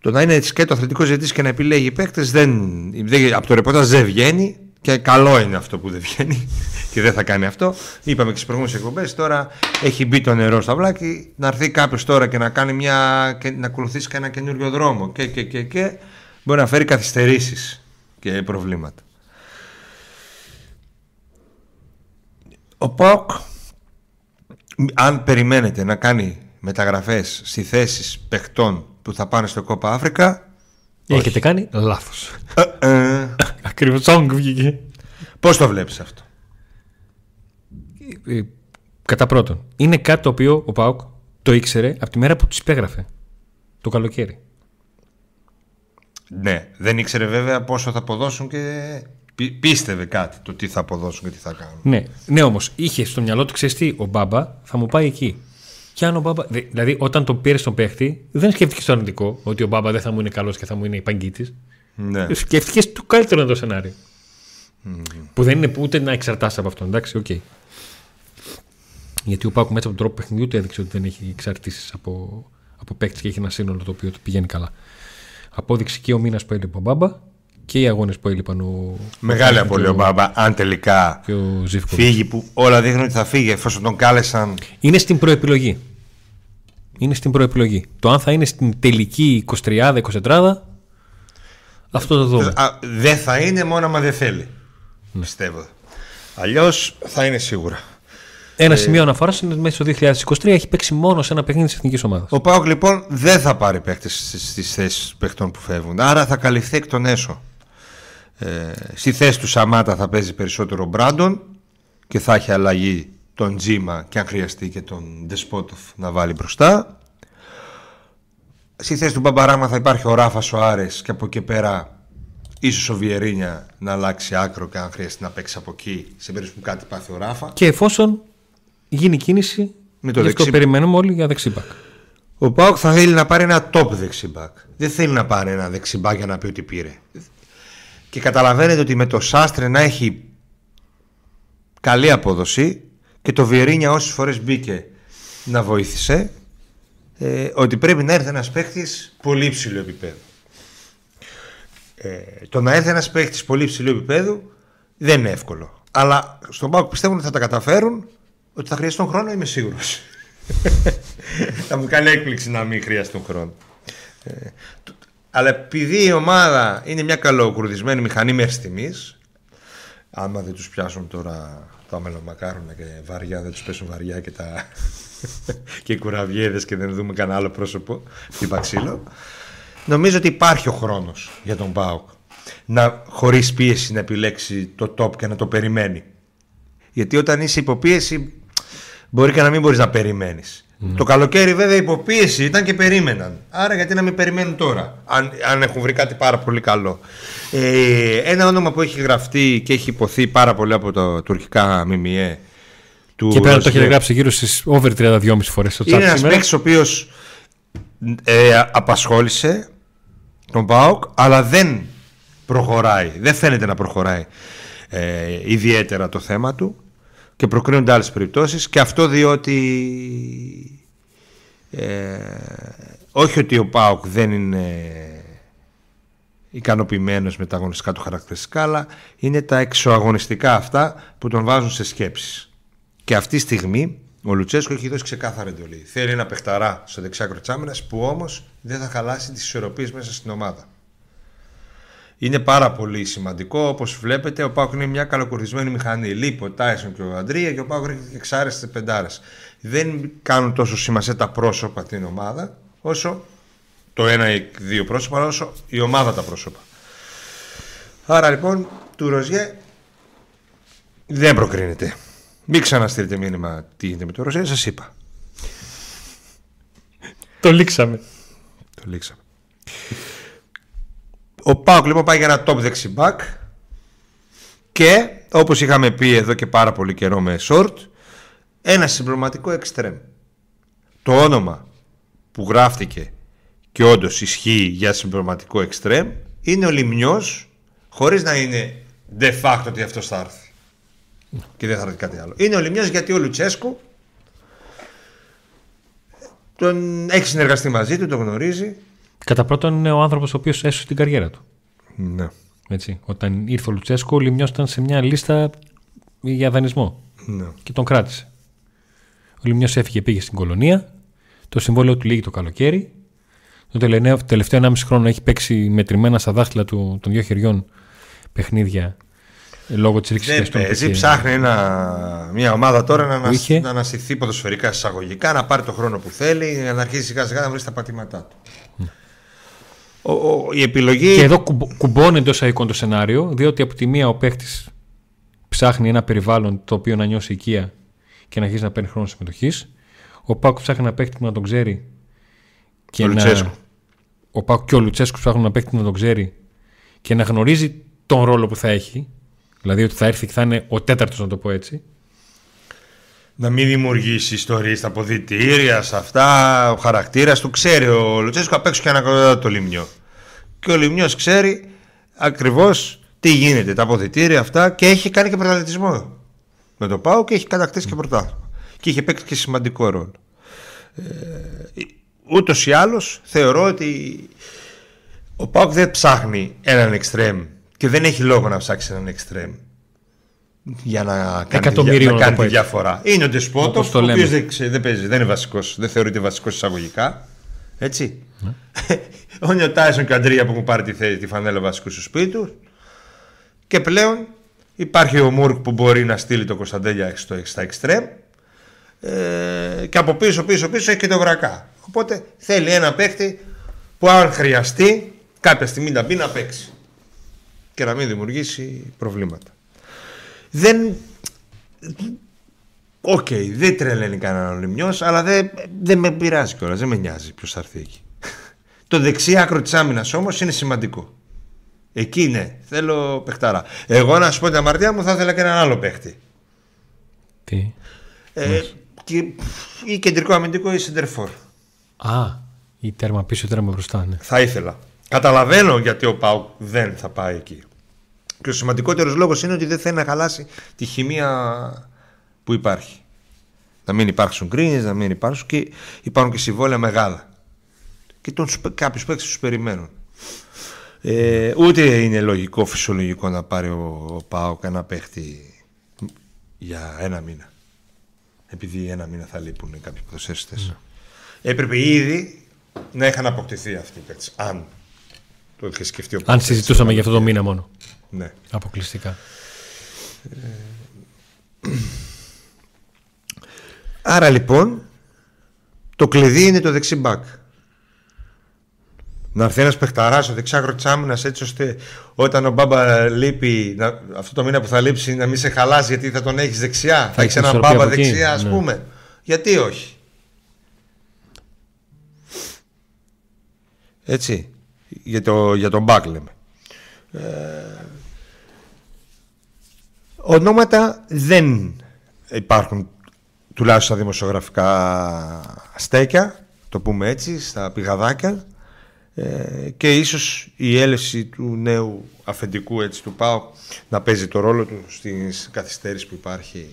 S2: το να είναι σκέτο αθλητικό ζητής και να επιλέγει παίκτες δεν, δεν, από το ρεπορτάζ δεν βγαίνει και καλό είναι αυτό που δεν βγαίνει (laughs) και δεν θα κάνει αυτό. Είπαμε και στις προηγούμενες εκπομπές. Τώρα έχει μπει το νερό στα βλάκι. Να έρθει κάποιος τώρα και να κάνει μια. και να ακολουθήσει και ένα καινούριο δρόμο και, και, και, και μπορεί να φέρει καθυστερήσεις και προβλήματα. Ο ΠΟΚ, αν περιμένετε να κάνει μεταγραφές στη θέσεις παιχτών που θα πάνε στο Κόπα Αφρικα,
S1: Έχετε κάνει λάθος.
S2: ε, ε,
S1: Ακριβώς όγκ βγήκε.
S2: πώς το βλέπεις αυτό;
S1: Ε, Κατά πρώτον, είναι κάτι το οποίο ο Πάουκ το ήξερε από τη μέρα που τους υπέγραφε. Το καλοκαίρι.
S2: Ναι, δεν ήξερε βέβαια πόσο θα αποδώσουν και πι- πίστευε κάτι το τι θα αποδώσουν και τι θα κάνουν.
S1: Ναι, ναι όμως είχε στο μυαλό του ξέρεις τι, ο Μπάμπα θα μου πάει εκεί. Και αν ο Μπάμπα. δε- Δηλαδή, όταν τον πήρε στον παίχτη, δεν σκέφτηκες το αρνητικό ότι ο Μπάμπα δεν θα μου είναι καλός και θα μου είναι υπαγγίτη.
S2: Ναι.
S1: Σκέφτηκες το καλύτερο το σενάριο. Που δεν είναι ούτε να εξαρτάσαι από αυτόν. Εντάξει, οκ. Γιατί ο ΠΑΟΚ μέσα από τον τρόπο παιχνιδιού του έδειξε ότι δεν έχει εξαρτήσεις από, από παίκτη και έχει ένα σύνολο το οποίο του πηγαίνει καλά. Απόδειξε και ο μήνα που έλειπε ο Μπάμπα και οι αγώνες που έλειπαν ο.
S2: Μεγάλη
S1: ο-
S2: απώλεια ο Μπάμπα, αν τελικά
S1: Και ο Ζίβκο.
S2: φύγει που όλα δείχνουν ότι θα φύγει εφόσον τον κάλεσαν.
S1: Είναι στην προεπιλογή. Είναι στην προεπιλογή. Το αν θα είναι στην τελική 23-24, αυτό το δούμε.
S2: Α, δεν θα είναι μόνο άμα δεν θέλει. Πιστεύω. Αλλιώς θα είναι σίγουρα.
S1: Ένα σημείο αναφοράς είναι ότι μέσα στο 2023 έχει παίξει μόνος σε ένα παιχνίδι της εθνικής ομάδας.
S2: Ο Πάοκ λοιπόν δεν θα πάρει παίχτε στις θέσεις παιχτών που φεύγουν. Άρα θα καλυφθεί εκ των έσω. Ε, στη θέση του Σαμάτα θα παίζει περισσότερο ο Μπράντον και θα έχει αλλαγή τον Τζίμα και αν χρειαστεί και τον Ντεσπότοφ να βάλει μπροστά. Στη θέση του Μπαμπαράμα θα υπάρχει ο Ράφα Σοάρες και από εκεί πέρα ίσως ο Βιερίνια να αλλάξει άκρο και αν χρειαστεί να παίξει από εκεί σε περίπτωση που κάτι πάθει ο Ράφα.
S1: Και εφόσον γίνει κίνηση,
S2: Με το
S1: γι' αυτό
S2: δεξί-
S1: περιμένουμε όλοι για δεξίπακ.
S2: Ο Πάοκ θα θέλει να πάρει ένα top δεξιμπάκ. Δεν θέλει να πάρει ένα δεξιμπάκ για να πει ότι πήρε. Και καταλαβαίνετε ότι με το Σάστρε να έχει καλή απόδοση και το Βιερίνια όσες φορές μπήκε να βοήθησε ε, ότι πρέπει να έρθει ένας παίχτης πολύ υψηλού επίπεδου. Ε, το να έρθει ένας παίχτης πολύ υψηλού επίπεδου δεν είναι εύκολο. Αλλά στον Πάοκ πιστεύουν ότι θα τα καταφέρουν ότι θα χρειαστούν χρόνο είμαι σίγουρος. (laughs) θα μου κάνει έκπληξη να μην χρειαστούν χρόνο. Ε, το- αλλά επειδή η ομάδα είναι μια καλοκουρδισμένη μηχανή μέχρι τιμής, άμα δεν τους πιάσουν τώρα τα μελομακάρονα και βαριά, δεν τους πέσουν βαριά και τα (laughs) και οι κουραβιέδες και δεν δούμε κανένα άλλο πρόσωπο χτύπα ξύλο, νομίζω ότι υπάρχει ο χρόνος για τον ΠΑΟΚ να χωρίς πίεση να επιλέξει το top και να το περιμένει. Γιατί όταν είσαι υποπίεση μπορεί και να μην μπορείς να περιμένεις. Το καλοκαίρι βέβαια υποπίεση ήταν και περίμεναν. Άρα γιατί να μην περιμένουν τώρα, αν, αν έχουν βρει κάτι πάρα πολύ καλό. Ε, ένα όνομα που έχει γραφτεί και έχει υποθεί πάρα πολύ από το τουρκικά ΜΜΕ του
S1: Και πέρα το έχετε
S2: Ροσλέ,
S1: γράψει γύρω στις over 32,5 φορές στο chat
S2: είναι ένας
S1: σήμερα.
S2: παίκτης ο οποίος ε, απασχόλησε τον ΠΑΟΚ αλλά δεν προχωράει, δεν φαίνεται να προχωράει ε, ιδιαίτερα το θέμα του και προκρίνονται άλλες περιπτώσεις και αυτό διότι ε, όχι ότι ο ΠΑΟΚ δεν είναι ικανοποιημένος με τα αγωνιστικά του χαρακτηριστικά αλλά είναι τα εξωαγωνιστικά αυτά που τον βάζουν σε σκέψεις και αυτή τη στιγμή Ο Λουτσέσκο έχει δώσει ξεκάθαρη εντολή. Θέλει ένα παιχταρά στο δεξιάκρο της άμυνας που όμως δεν θα χαλάσει τις ισορροπίες μέσα στην ομάδα. Είναι πάρα πολύ σημαντικό. Όπως βλέπετε, ο Πάουκ είναι μια καλοκουρδισμένη μηχανή. Λείπει ο Τάισον και ο Αντρία και ο Πάουκ έχει εξάρεστες πεντάρες. Δεν κάνουν τόσο σημασία τα πρόσωπα την ομάδα, όσο το ένα ή δύο πρόσωπα, όσο η ομάδα τα πρόσωπα. Άρα λοιπόν, του Ροζιέ δεν προκρίνεται. Μην ξαναστείλετε μήνυμα τι γίνεται με το Ροζιέ, σας είπα.
S1: Το λήξαμε.
S2: Το λήξαμε. Ο Πάουκ λοιπόν πάει για ένα top δεξιμπάκ και όπως είχαμε πει εδώ και πάρα πολύ καιρό με short ένα συμπληρωματικό εξτρέμ. Το όνομα που γράφτηκε και όντως ισχύει για συμπληρωματικό εξτρέμ είναι ο Λιμνιός χωρίς να είναι de facto ότι αυτός θα έρθει. Και δεν θα έρθει κάτι άλλο. Είναι ο Λιμνιός γιατί ο Λουτσέσκου τον έχει συνεργαστεί μαζί του, τον γνωρίζει
S1: Κατά πρώτον, είναι ο άνθρωπος ο οποίος έσωσε την καριέρα του.
S2: ναι.
S1: Έτσι. Όταν ήρθε ο Λουτσέσκο, ο Λιμιό ήταν σε μια λίστα για δανεισμό
S2: Ναι.
S1: και τον κράτησε. Ο Λιμιός έφυγε, πήγε στην κολονία. Το συμβόλαιο του λύγει το καλοκαίρι. Το τελευταίο, τελευταίο 1,5 χρόνο έχει παίξει μετρημένα στα δάχτυλα του των δύο χεριών παιχνίδια ε, λόγω της ρήξης
S2: Δεν παίζει, ψάχνει ένα, μια ομάδα τώρα να, ανασ...
S1: είχε.
S2: να αναστηθεί ποδοσφαιρικά εισαγωγικά, να πάρει το χρόνο που θέλει, να αρχίσει σιγά σιγά να βρει τα πατήματά του. Ο, ο, η επιλογή.
S1: Και εδώ κουμπ- κουμπώνει εντός εικόν το σενάριο, διότι από τη μία ο παίχτη ψάχνει ένα περιβάλλον το οποίο να νιώσει οικία και να αρχίσει να παίρνει χρόνο συμμετοχής. Ο Πάκου ψάχνει ένα παίχτη που να τον ξέρει. Και
S2: Ο
S1: να...
S2: Λουτσέσκου.
S1: Ο Πάκου και ο Λουτσέσκου ψάχνουν ένα παίχτη που να τον ξέρει και να γνωρίζει τον ρόλο που θα έχει. Δηλαδή ότι θα έρθει και θα είναι ο τέταρτος, να το πω έτσι.
S2: Να μην δημιουργήσει ιστορίες στα αποδητήρια, σε αυτά. Ο χαρακτήρας του ξέρει ο Λουτσέσκο απ' έξω και ανακοινωτά το λιμνιό. Και ο λιμνιός ξέρει ακριβώς τι γίνεται, τα αποδητήρια αυτά και έχει κάνει και πρωταθλητισμό. Με το Πάο και έχει κατακτήσει και πρωτάθλημα. Και είχε παίξει και σημαντικό ρόλο. Ε, Ούτως ή άλλως θεωρώ ότι ο Πάοκ δεν ψάχνει έναν εξτρέμ και δεν έχει λόγο να ψάξει έναν εξτρέμ για να κάνει, τη,
S1: Εκατομμυρίων,
S2: δια-
S1: να
S2: να κάνει
S1: το πω
S2: τη
S1: έτσι.
S2: διαφορά. Είναι ο Ντεσπότο,
S1: Όπως το
S2: ο οποίος
S1: λέμε.
S2: δεν, ξε- δεν παίζει, δεν είναι βασικός, δεν θεωρείται βασικός εισαγωγικά. Έτσι.
S1: Ναι. (laughs)
S2: είναι ο Τάισον και ο Αντρία που έχουν πάρει τη, θέση, τη φανέλα βασικού στο σπίτι τους. Και πλέον υπάρχει ο Μουρκ που μπορεί να στείλει το Κωνσταντέλια στο, στα εξτρέμ. Ε, και από πίσω, πίσω, πίσω έχει και το βρακά. Οπότε θέλει ένα παίχτη που αν χρειαστεί κάποια στιγμή να μπει να παίξει και να μην δημιουργήσει προβλήματα. Δεν. Οκ, δεν τρελαίνει κανέναν ο Λημνιός, αλλά δεν, δεν με πειράζει κιόλας, δεν με νοιάζει ποιος θα έρθει εκεί. Το δεξί άκρο της άμυνας όμως είναι σημαντικό. Εκεί ναι, θέλω παιχταρά. Εγώ να σου πω την αμαρτία μου θα ήθελα και έναν άλλο παίχτη.
S1: Τι;
S2: Ε, και, ή κεντρικό αμυντικό ή σεντερφόρ.
S1: Α, ή τέρμα πίσω, ή τέρμα μπροστά. Ναι.
S2: Θα ήθελα. Καταλαβαίνω γιατί ο ΠΑΟΚ δεν θα πάει εκεί. Και ο σημαντικότερος λόγος είναι ότι δεν θέλει να χαλάσει τη χημεία που υπάρχει. Να μην υπάρξουν κρίνες, να μην υπάρξουν και υπάρχουν και συμβόλαια μεγάλα. Και κάποιους παίκτες τους περιμένουν. Ε, ούτε είναι λογικό, φυσιολογικό να πάρει ο, ο Πάοκ ένα παίχτη για ένα μήνα. Επειδή ένα μήνα θα λείπουν κάποιοι ποδοσφαιριστές. Έπρεπε ήδη να είχαν αποκτηθεί αυτοί οι παίκτες. Αν το είχε σκεφτεί ο
S1: Αν
S2: Πάοκ
S1: συζητούσαμε
S2: έτσι,
S1: για αυτό το μήνα μόνο.
S2: Ναι.
S1: Αποκλειστικά. (clears throat)
S2: Άρα λοιπόν το κλειδί είναι το δεξί μπακ. Να έρθει ένας παιχταράς στο δεξιάκρο τη άμυνας έτσι ώστε όταν ο Μπάμπα λείπει, να, αυτό το μήνα που θα λείψει, να μην σε χαλάσει γιατί θα τον έχεις δεξιά. Θα, έχεις
S1: έχεις
S2: έναν
S1: ισορροπία
S2: Μπάμπα
S1: από εκεί,
S2: δεξιά, ας
S1: ναι.
S2: πούμε. Γιατί όχι; Έτσι. Για, το, για τον μπακ λέμε. Ε, ονόματα δεν υπάρχουν τουλάχιστον στα δημοσιογραφικά στέκια, το πούμε έτσι, στα πηγαδάκια ε, και ίσως η έλευση του νέου αφεντικού έτσι, του ΠΑΟ να παίζει το ρόλο του στις καθυστέρηση που υπάρχει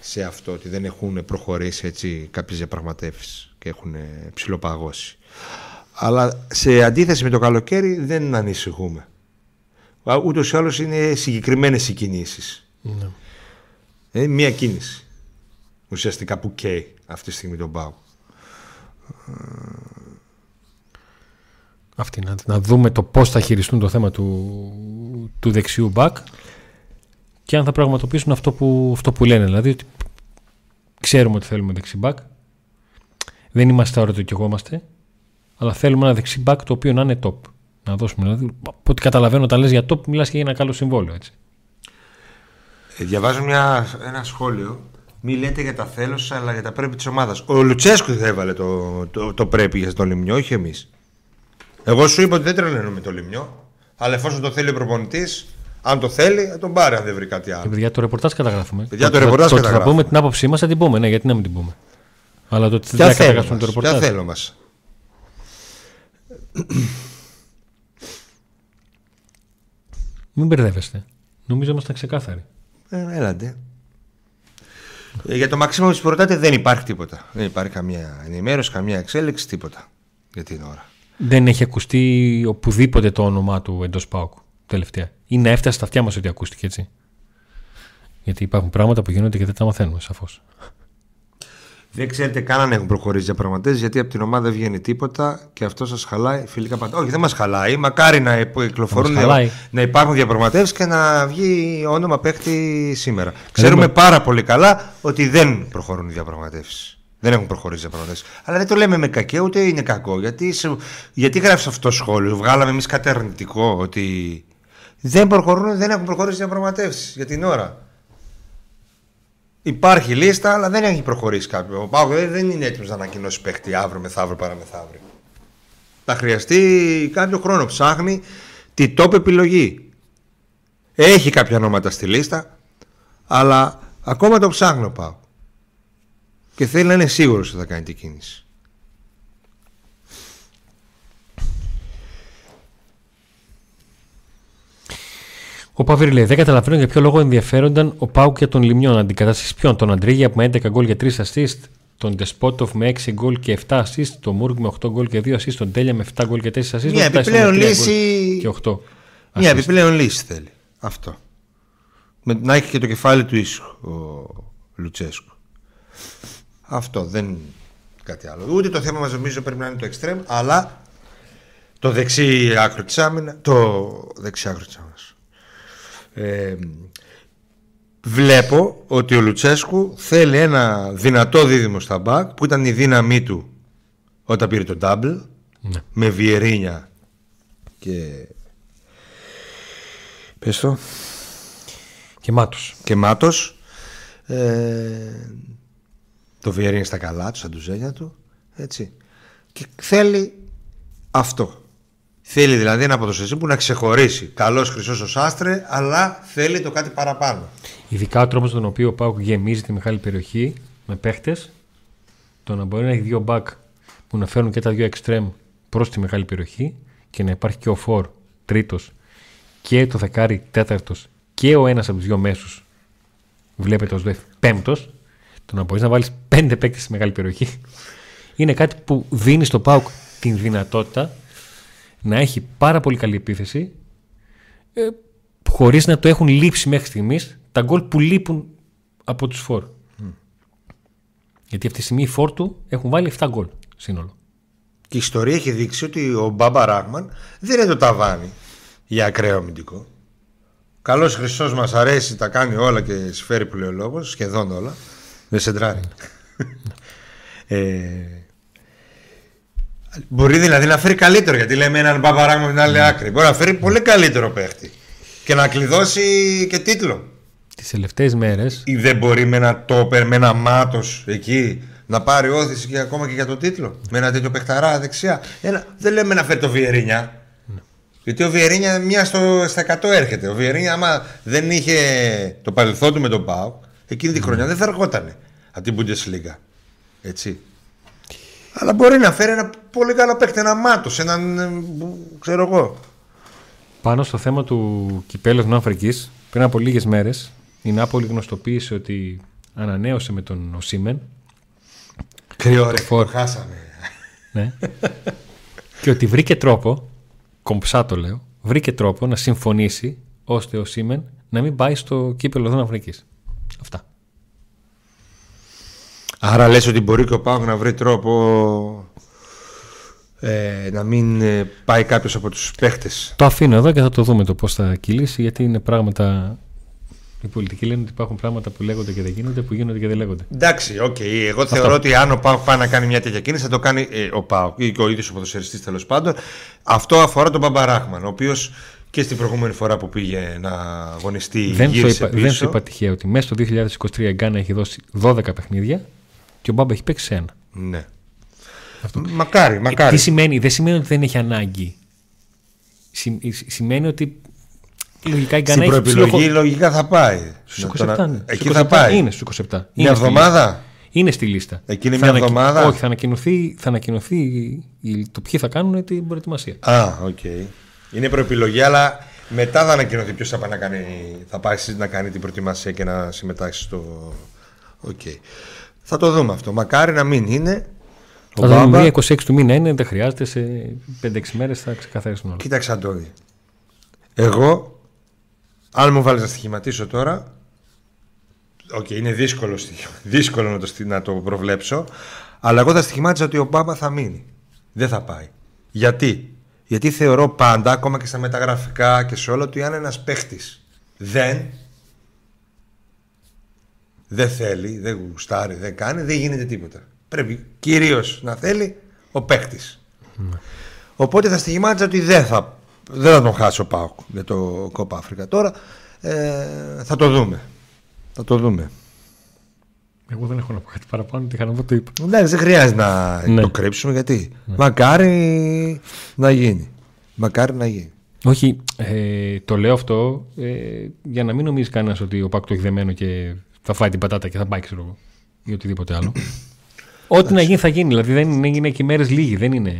S2: σε αυτό ότι δεν έχουν προχωρήσει έτσι κάποιες διαπραγματεύσεις και έχουν ψηλοπαγώσει. Αλλά σε αντίθεση με το καλοκαίρι δεν ανησυχούμε. Α, Ούτως ή άλλως είναι συγκεκριμένες οι κινήσεις.
S1: Ναι.
S2: Ε, μία κίνηση. ουσιαστικά που καίει αυτή τη στιγμή τον Πάου.
S1: Αυτή, να, να δούμε το πώς θα χειριστούν το θέμα του, του δεξιού μπακ και αν θα πραγματοποιήσουν αυτό που, αυτό που λένε. Δηλαδή ότι ξέρουμε ότι θέλουμε δεξί μπακ. Δεν είμαστε τώρα το κι εγώ είμαστε. Αλλά θέλουμε ένα δεξί μπακ το οποίο να είναι top. Να δώσουμε. Δηλαδή, από ό,τι καταλαβαίνω, όταν λες για top, μιλάς και για ένα καλό συμβόλαιο. Έτσι.
S2: Ε, διαβάζω μια, ένα σχόλιο. Μη λέτε για τα θέλω σας, αλλά για τα πρέπει της ομάδας. Ο Λουτσέσκου θα έβαλε το, το, το πρέπει για τον Λιμνιό, όχι εμείς. Εγώ σου είπα ότι δεν τρελαίνω με το Λιμνιό. Αλλά εφόσον το θέλει ο προπονητής, αν το θέλει, θα τον πάρει αν δεν βρει κάτι
S1: Και
S2: άλλο.
S1: παιδιά, το ρεπορτάζ καταγράφουμε.
S2: Παιδιά, το
S1: ότι θα-
S2: ρεπορτάζ
S1: ότι θα
S2: καταγράφουμε.
S1: πούμε την άποψή μας, θα την πούμε. Ναι, γιατί να μην την πούμε. Αλλά το ότι δεν
S2: Ποια
S1: θα
S2: θέλω
S1: καταγράψουμε το
S2: μας, ποια
S1: ρεπορτάζ.
S2: θέλω μας.
S1: Μην μπερδεύεστε. Νομίζω ήμασταν ξεκάθαροι.
S2: Ε, έλαντε. Ε, για το Μαξίμο που ρωτάτε δεν υπάρχει τίποτα. Δεν υπάρχει καμία ενημέρωση, καμία εξέλιξη, τίποτα για την ώρα.
S1: Δεν έχει ακουστεί οπουδήποτε το όνομά του εντός ΠΑΟΚ τελευταία. Ή να έφτασε στα αυτιά μας ότι ακούστηκε έτσι. Γιατί υπάρχουν πράγματα που γίνονται και δεν τα μαθαίνουμε, σαφώς.
S2: Δεν ξέρετε καν αν έχουν προχωρήσει διαπραγματεύσεις γιατί από την ομάδα δεν βγαίνει τίποτα και αυτό σας χαλάει φιλικά πάντα. Όχι, δεν μας χαλάει. Μακάρι να υπο- κυκλοφορούν,
S1: μας χαλάει.
S2: να υπάρχουν διαπραγματεύσεις και να βγει όνομα παίχτη σήμερα. Ξέρουμε πάρα πολύ καλά ότι δεν προχωρούν οι διαπραγματεύσεις. Δεν έχουν προχωρήσει οι διαπραγματεύσει. Αλλά δεν το λέμε με κακέ ούτε είναι κακό. Γιατί, σε- γιατί γράφει αυτό το σχόλιο; Βγάλαμε εμείς κάτι αρνητικό ότι δεν προχωρούν, δεν έχουν προχωρήσει οι διαπραγματεύσεις για την ώρα. Υπάρχει λίστα, αλλά δεν έχει προχωρήσει κάποιο. Ο Πάοκ δεν δεν είναι έτοιμος να ανακοινώσει παίχτη αύριο, μεθαύριο, παραμεθαύριο. Θα χρειαστεί κάποιο χρόνο. Ψάχνει τη top επιλογή. Έχει κάποια ονόματα στη λίστα, αλλά ακόμα το ψάχνει ο Πάοκ. Και θέλει να είναι σίγουρος ότι θα κάνει την κίνηση.
S1: Ο Παύρη λέει: Δεν καταλαβαίνω για ποιο λόγο ενδιαφέρονταν ο Πάουκ για τον Λιμιόν. Αντικατάστασης ποιον, τον Αντρίγια με 11 γκολ και 3 assist, τον Ντεσπότοφ με 6 γκολ και 7 assist, τον Μούργκ με 8 γκολ και 2 assist, τον Τέλια με 7 γκολ και 4 assist.
S2: Μια
S1: τον Τάισον με
S2: επιπλέον
S1: 3 γκολ
S2: λύση-
S1: Και 8.
S2: Μια
S1: assist.
S2: επιπλέον λύση θέλει. Αυτό. Με, να έχει και το κεφάλι του ίσου ο Λουτσέσκου. Αυτό δεν κάτι άλλο. Ούτε το θέμα μας νομίζω πρέπει να είναι το εξτρέμ, αλλά το δεξί άκρο της άμυνα, το δεξί άκρο της άμυνας. Ε, βλέπω ότι ο Λουτσέσκου θέλει ένα δυνατό δίδυμο στα μπακ που ήταν η δύναμή του όταν πήρε το double
S1: Ναι.
S2: με Βιερίνια και πες το
S1: Και μάτω.
S2: και Μάτος ε, το Βιερίνια στα καλά του, στα ντουζένια του έτσι. Και θέλει αυτό. Θέλει δηλαδή ένα ποδοσφαιριστή που να ξεχωρίσει. Καλός χρυσός ο Σάστρε αλλά θέλει το κάτι παραπάνω.
S1: Ειδικά ο τρόπος τον οποίο ο Πάουκ γεμίζει τη μεγάλη περιοχή με παίχτες, το να μπορεί να έχει δύο μπακ που να φέρουν και τα δύο εξτρέμ προς τη μεγάλη περιοχή και να υπάρχει και ο Φορ τρίτος και το δεκάρι τέταρτος και ο ένας από τους δύο μέσους βλέπετε ως ΔΕΦ πέμπτος, το να μπορείς να βάλεις πέντε παίκτες στη μεγάλη περιοχή είναι κάτι που δίνει στο Πάουκ την δυνατότητα να έχει πάρα πολύ καλή επίθεση ε, χωρίς να το έχουν λείψει μέχρι στιγμής τα γκολ που λείπουν από τους φόρ. Γιατί αυτή τη στιγμή οι φόρ του έχουν βάλει 7 γκολ σύνολο.
S2: και η ιστορία έχει δείξει ότι ο Μπάμπα Ράγμαν δεν είναι το ταβάνι για ακραίο αμυντικό Καλός χρυσός μας αρέσει, τα κάνει όλα και σφαίρει που λέει ο λόγος, σχεδόν όλα. Δεν σεντράρει. ε, μπορεί δηλαδή να φέρει καλύτερο, γιατί λέμε έναν μπαμπαράγμα με την άλλη άκρη. Μπορεί να φέρει πολύ καλύτερο παίχτη και να κλειδώσει και τίτλο.
S1: Τις τελευταίες μέρε
S2: Ή δεν μπορεί με ένα τόπερ, με ένα μάτος εκεί να πάρει όθηση και ακόμα και για το τίτλο. Με ένα τέτοιο παιχταρά δεξιά. Ένα, δεν λέμε να φέρει το Βιερίνια. Γιατί ο Βιερίνια μία στο, στα 100 έρχεται. Ο Βιερίνια, άμα δεν είχε το παρελθόν του με τον Πάο, εκείνη τη χρονιά δεν θα ερχότανε από την Bundesliga. Έτσι. Αλλά μπορεί να φέρει ένα πολύ καλό παίκτη, ένα μάτος, έναν. ε, ξέρω εγώ.
S1: πάνω στο θέμα του κυπέλου Εθνών Αφρικής, πριν από λίγες μέρες, η Νάπολη γνωστοποίησε ότι ανανέωσε με τον Οσίμεν
S2: Κρυό, ρε,
S1: φόρ.
S2: το χάσαμε.
S1: ναι, και ότι βρήκε τρόπο, κομψά το λέω, βρήκε τρόπο να συμφωνήσει ώστε ο Σίμεν να μην πάει στο κύπελο Εθνών Αφρικής. Αυτά.
S2: Άρα λες ότι μπορεί και ο Πάοκ να βρει τρόπο ε, να μην ε, πάει κάποιος από τους παίχτες.
S1: Το αφήνω εδώ και θα το δούμε το πώς θα κυλήσει γιατί είναι πράγματα... Οι πολιτικοί λένε ότι υπάρχουν πράγματα που λέγονται και δεν γίνονται, που γίνονται και δεν λέγονται.
S2: Εντάξει, οκ. Εγώ θεωρώ ότι αν ο ΠΑΟΚ πάει να κάνει μια τέτοια κίνηση θα το κάνει ε, ο ΠΑΟΚ ή και ο ίδιος ο ποδοσφαιριστής τέλος πάντων. Αυτό αφορά τον Μπάμπα Ραχμάν, ο οποίος και στην προηγούμενη φορά που πήγε να αγωνιστεί
S1: Δεν σου,
S2: γύρισε
S1: είπα,
S2: πίσω.
S1: δεν σου είπα τυχαία ότι μέσα στο 2023 η Γκάνα έχει δώσει 12 παιχνίδια και ο Μπάμπα έχει παίξει σε ένα.
S2: Ναι. Μακάρι, μακάρι.
S1: Τι σημαίνει, δεν σημαίνει ότι δεν έχει ανάγκη. Συ- σ- σημαίνει ότι λογικά η
S2: Στην
S1: Γκάνα έχει
S2: προεπιλογή λογικά θα πάει.
S1: Στους
S2: Να
S1: 27.
S2: τον-
S1: είναι.
S2: Εκεί
S1: Στους
S2: θα
S1: 27
S2: πάει.
S1: Είναι στους 27.
S2: Μια
S1: Είναι στη
S2: εβδομάδα;
S1: λίστα. Είναι στη λίστα.
S2: Εκείνη
S1: Θα
S2: μια
S1: ανακοι-
S2: εβδομάδα;
S1: Όχι, θα ανακοινωθεί, θα ανακοινωθεί η- το ποιοι θα κάνουν την προετοιμασία.
S2: Α, οκ. Είναι προεπιλογή, αλλά μετά θα ανακοινωθεί ποιος θα πάει να κάνει, θα πάει να κάνει την προετοιμασία και να συμμετάσχει στο. Οκ. Θα το δούμε αυτό. Μακάρι να μην είναι. Ο
S1: Θα δούμε
S2: Μπάμπα.
S1: μία 26 του μήνα είναι, δεν χρειάζεται. Σε 5-6 μέρες θα ξεκαθαρίσουν όλα.
S2: Κοίταξε, Αντώνη. Εγώ, αν μου βάλεις να στοιχηματίσω τώρα. Οκ, είναι δύσκολο, στοιχ- (laughs) δύσκολο να το, στοι- να το προβλέψω. Αλλά εγώ θα στοιχημάτιζα ότι ο Μπάμπα θα μείνει. Δεν θα πάει. Γιατί; Γιατί θεωρώ πάντα, ακόμα και στα μεταγραφικά και σε όλα, ότι αν ένας παίχτης δεν. Δεν θέλει, δεν γουστάρει, δεν κάνει, δεν γίνεται τίποτα. Πρέπει κυρίως να θέλει ο παίχτη. Οπότε θα στοιχημάτιζα ότι δεν θα, δεν θα τον χάσει ο Πάοκ για το Κόπα Αφρικα. Τώρα ε, θα το δούμε. Θα το δούμε.
S1: Εγώ δεν έχω να πω κάτι παραπάνω. Τι είχα να πω, το είπα.
S2: Εντάξει, δεν χρειάζεται να
S1: Ναι.
S2: το κρύψουμε γιατί. Μακάρι να γίνει. Μακάρι να γίνει.
S1: Όχι, ε, το λέω αυτό ε, για να μην νομίζεις κανένας ότι ο Πάκ το έχει δεμένο και θα φάει την πατάτα και θα πάει, ξέρω εγώ, ή οτιδήποτε άλλο. (coughs) Ό,τι να γίνει θα γίνει. Δηλαδή δεν είναι, είναι και μέρες λίγοι. Δεν είναι.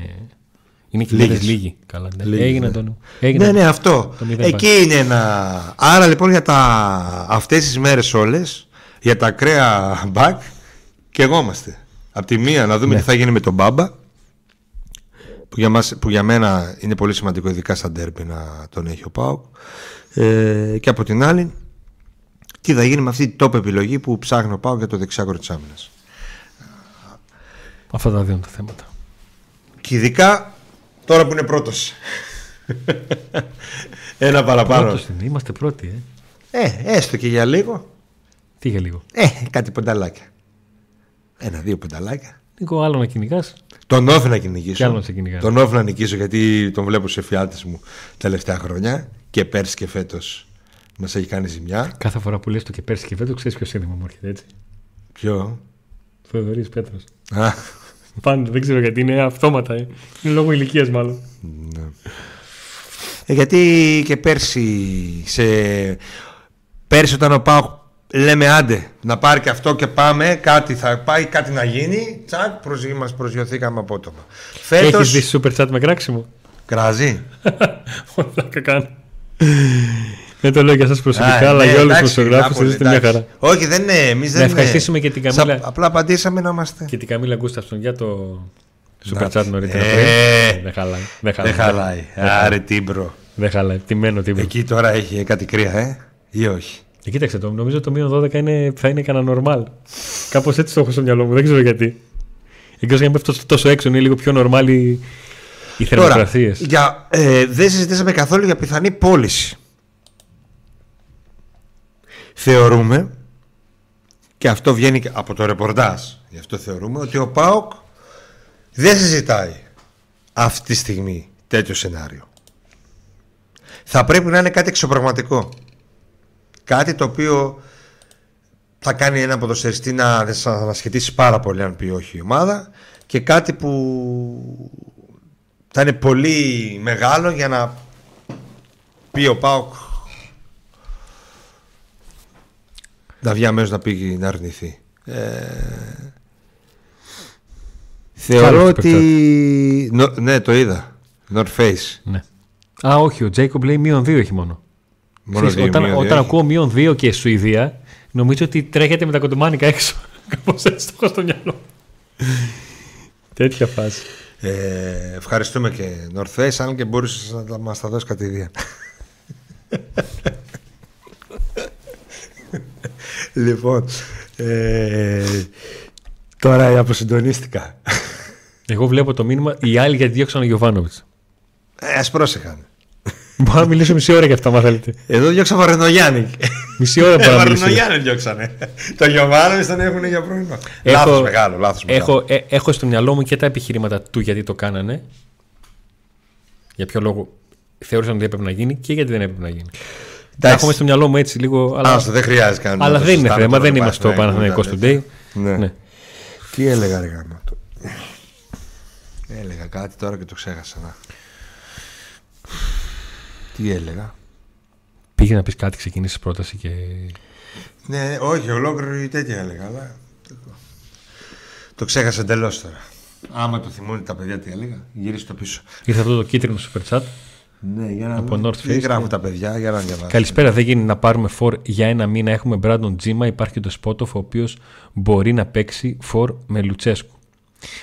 S1: Είναι και μέρες
S2: Λίγες.
S1: λίγοι. Καλά, ναι.
S2: Λίγες,
S1: έγινε
S2: ναι.
S1: τον. Έγινε.
S2: Ναι, ναι, αυτό.
S1: Το μηδέν
S2: Εκεί είναι ένα. Άρα λοιπόν για τα... αυτές τις μέρες όλες, για τα ακραία μπακ, και εγώ είμαστε. Απ' τη μία να δούμε
S1: Ναι.
S2: τι θα γίνει με τον Μπάμπα, που για, μας, που για μένα είναι πολύ σημαντικό, ειδικά στα ντέρμπι, να τον έχει ο Πάουκ. Ε, και από την άλλη, τι θα γίνει με αυτή την top επιλογή που ψάχνει ο Πάουκ για το δεξιάκρο της άμυνας.
S1: Αυτά τα δύο είναι τα θέματα.
S2: Και ειδικά τώρα που είναι πρώτος. (laughs) Ένα παραπάνω.
S1: Πρώτος είναι, είμαστε πρώτοι, ε.
S2: Ε, έστω και για λίγο.
S1: Τι για λίγο;
S2: Ε, κάτι πονταλάκια. Ένα-δύο πονταλάκια.
S1: Νίκο, άλλο να κυνηγάς;
S2: Τον όφη να κυνηγήσω.
S1: Κι άλλο να σε κυνηγάνε.
S2: Τον όφη να νικήσω γιατί τον βλέπω σε φιάλτες μου τελευταία χρόνια και πέρσι και φέτος μας έχει κάνει ζημιά.
S1: Κάθε φορά που λες το και πέρσι και φέτος, ξέρεις ποιος σύνδεμα μου έρχεται έτσι.
S2: Ποιο;
S1: Θεοδωρή Πέτρος.
S2: Α,
S1: Πάντα, δεν ξέρω γιατί είναι αυτόματα. Ε. Είναι λόγω ηλικίας μάλλον.
S2: ε, γιατί και πέρσι σε... Πέρσι όταν ο Πάοκ λέμε άντε να πάρει και αυτό και πάμε, κάτι θα πάει, κάτι να γίνει, τσακ, προσγει... μας προσγειωθήκαμε απότομα.
S1: Έχεις
S2: Φέτος
S1: δει super chat με κράξιμο;
S2: κράζει. (laughs)
S1: Πλάκα κάνω. Δεν το λέω για εσά προσωπικά,
S2: Α,
S1: αλλά
S2: ναι,
S1: για όλους τους
S2: εντάξει,
S1: φωτογράφου
S2: Νάπολη,
S1: είστε μια
S2: εντάξει.
S1: χαρά.
S2: Όχι, δεν είναι. Εμείς δεν
S1: Να ευχαριστήσουμε και την Καμίλα.
S2: Σα- Απλά απαντήσαμε να είμαστε.
S1: Και την Καμίλα Γκούσταυσον για το super
S2: Εντάξει.
S1: chat νωρίτερα
S2: Ε,
S1: πριν. Δεν χαλάει. Δεν χαλάει.
S2: Δεν χαλάει.
S1: Δεν χαλάει.
S2: Άρε τίμπρο.
S1: Δεν χαλάει. Τιμένο τίποτα.
S2: Εκεί τώρα έχει κάτι κρύα, ε, ή όχι;
S1: Και κοίταξε το, νομίζω το μείον 12 είναι, θα είναι κανένα normal. Κάπως έτσι το έχω στο μυαλό μου, δεν ξέρω γιατί. Εκτός για να πέφτω τόσο έξω, είναι λίγο πιο normal οι, οι
S2: Τώρα,
S1: θερμοκρασίες.
S2: για, ε, δεν συζητήσαμε καθόλου για πιθανή πώληση. Θεωρούμε, και αυτό βγαίνει και από το ρεπορτάζ, γι' αυτό θεωρούμε ότι ο ΠΑΟΚ δεν συζητάει αυτή τη στιγμή τέτοιο σενάριο. Θα πρέπει να είναι κάτι εξωπραγματικό. Κάτι το οποίο θα κάνει ένα ποδοσφαιριστή να να ανασχετήσει πάρα πολύ αν πει όχι η ομάδα και κάτι που θα είναι πολύ μεγάλο για να πει ο Πάοκ να βγει αμέσως να πει να αρνηθεί. Ε, θεωρώ
S1: Άλλο
S2: ότι... Νο- ναι, το είδα. North Face.
S1: Ναι. Α, όχι, ο Τζέικομπ λέει μείον 2 έχει μόνο.
S2: Μόνο
S1: Ξέρεις,
S2: δύο,
S1: όταν
S2: μείον δύο
S1: όταν
S2: έχει.
S1: ακούω μείον 2 και Σουηδία, νομίζω ότι τρέχετε με τα κοντομάνικα έξω. (laughs) Κάπως έτσι το έχω στο μυαλό. Τέτοια φάση.
S2: Ε, ευχαριστούμε και North Face, αν και μπορούσες να τα- μας τα δώσεις κατηδίαν. (laughs) λοιπόν, ε, Τώρα αποσυντονίστηκα.
S1: Εγώ βλέπω το μήνυμα οι άλλοι γιατί διώξαν τον Γιωβάνοβιτς.
S2: Ε, ας πρόσεχαν.
S1: Μπορώ να μιλήσω μισή ώρα για αυτά, μα θέλετε.
S2: Εδώ διώξα Βαρενογιάννη.
S1: Μισή ώρα μπορώ να μιλήσω.
S2: Βαρενογιάννη διώξανε. το Γιωβάνοβιτς τον έχουν για πρωινό.
S1: Έχω-
S2: Λάθος μεγάλο, λάθος μεγάλο.
S1: Έχω, ε, έχω στο μυαλό μου και τα επιχειρήματα του γιατί το κάνανε. Για ποιο λόγο θεώρησαν ότι έπρεπε να γίνει και γιατί δεν έπρεπε να γίνει. Τα
S2: Εντάξει.
S1: έχουμε στο μυαλό μου έτσι λίγο. Αλλά,
S2: Άστο, δεν χρειάζεται καν. να
S1: αλλά
S2: το
S1: δεν είναι
S2: συζητάμε
S1: θέμα,
S2: τώρα
S1: δεν
S2: με
S1: είμαστε στο
S2: Παναθηναϊκό,
S1: Παναθηναϊκός
S2: ήταν
S1: Today.
S2: Ναι.
S1: Ναι.
S2: Τι έλεγα ρε γάμο το. Έλεγα κάτι τώρα και το ξέχασα. Να. Τι έλεγα;
S1: Πήγε να πεις κάτι, ξεκίνησε πρόταση και.
S2: Ναι, όχι, ολόκληρη τέτοια έλεγα, αλλά... Το ξέχασα εντελώς τώρα. Άμα το θυμούνται τα παιδιά τι έλεγα, γύρισε το πίσω.
S1: Ήρθε αυτό το κίτρινο super chat.
S2: Ναι, για να
S1: Από
S2: δω.
S1: North
S2: Τι
S1: Face,
S2: γράφουν
S1: ναι.
S2: τα παιδιά, για να διαβάσω.
S1: Καλησπέρα, δεν γίνει να πάρουμε φορ για ένα μήνα. Έχουμε Brandon Τζίμα, υπάρχει και το Σπότοφ, ο οποίος μπορεί να παίξει φορ με Λουτσέσκου.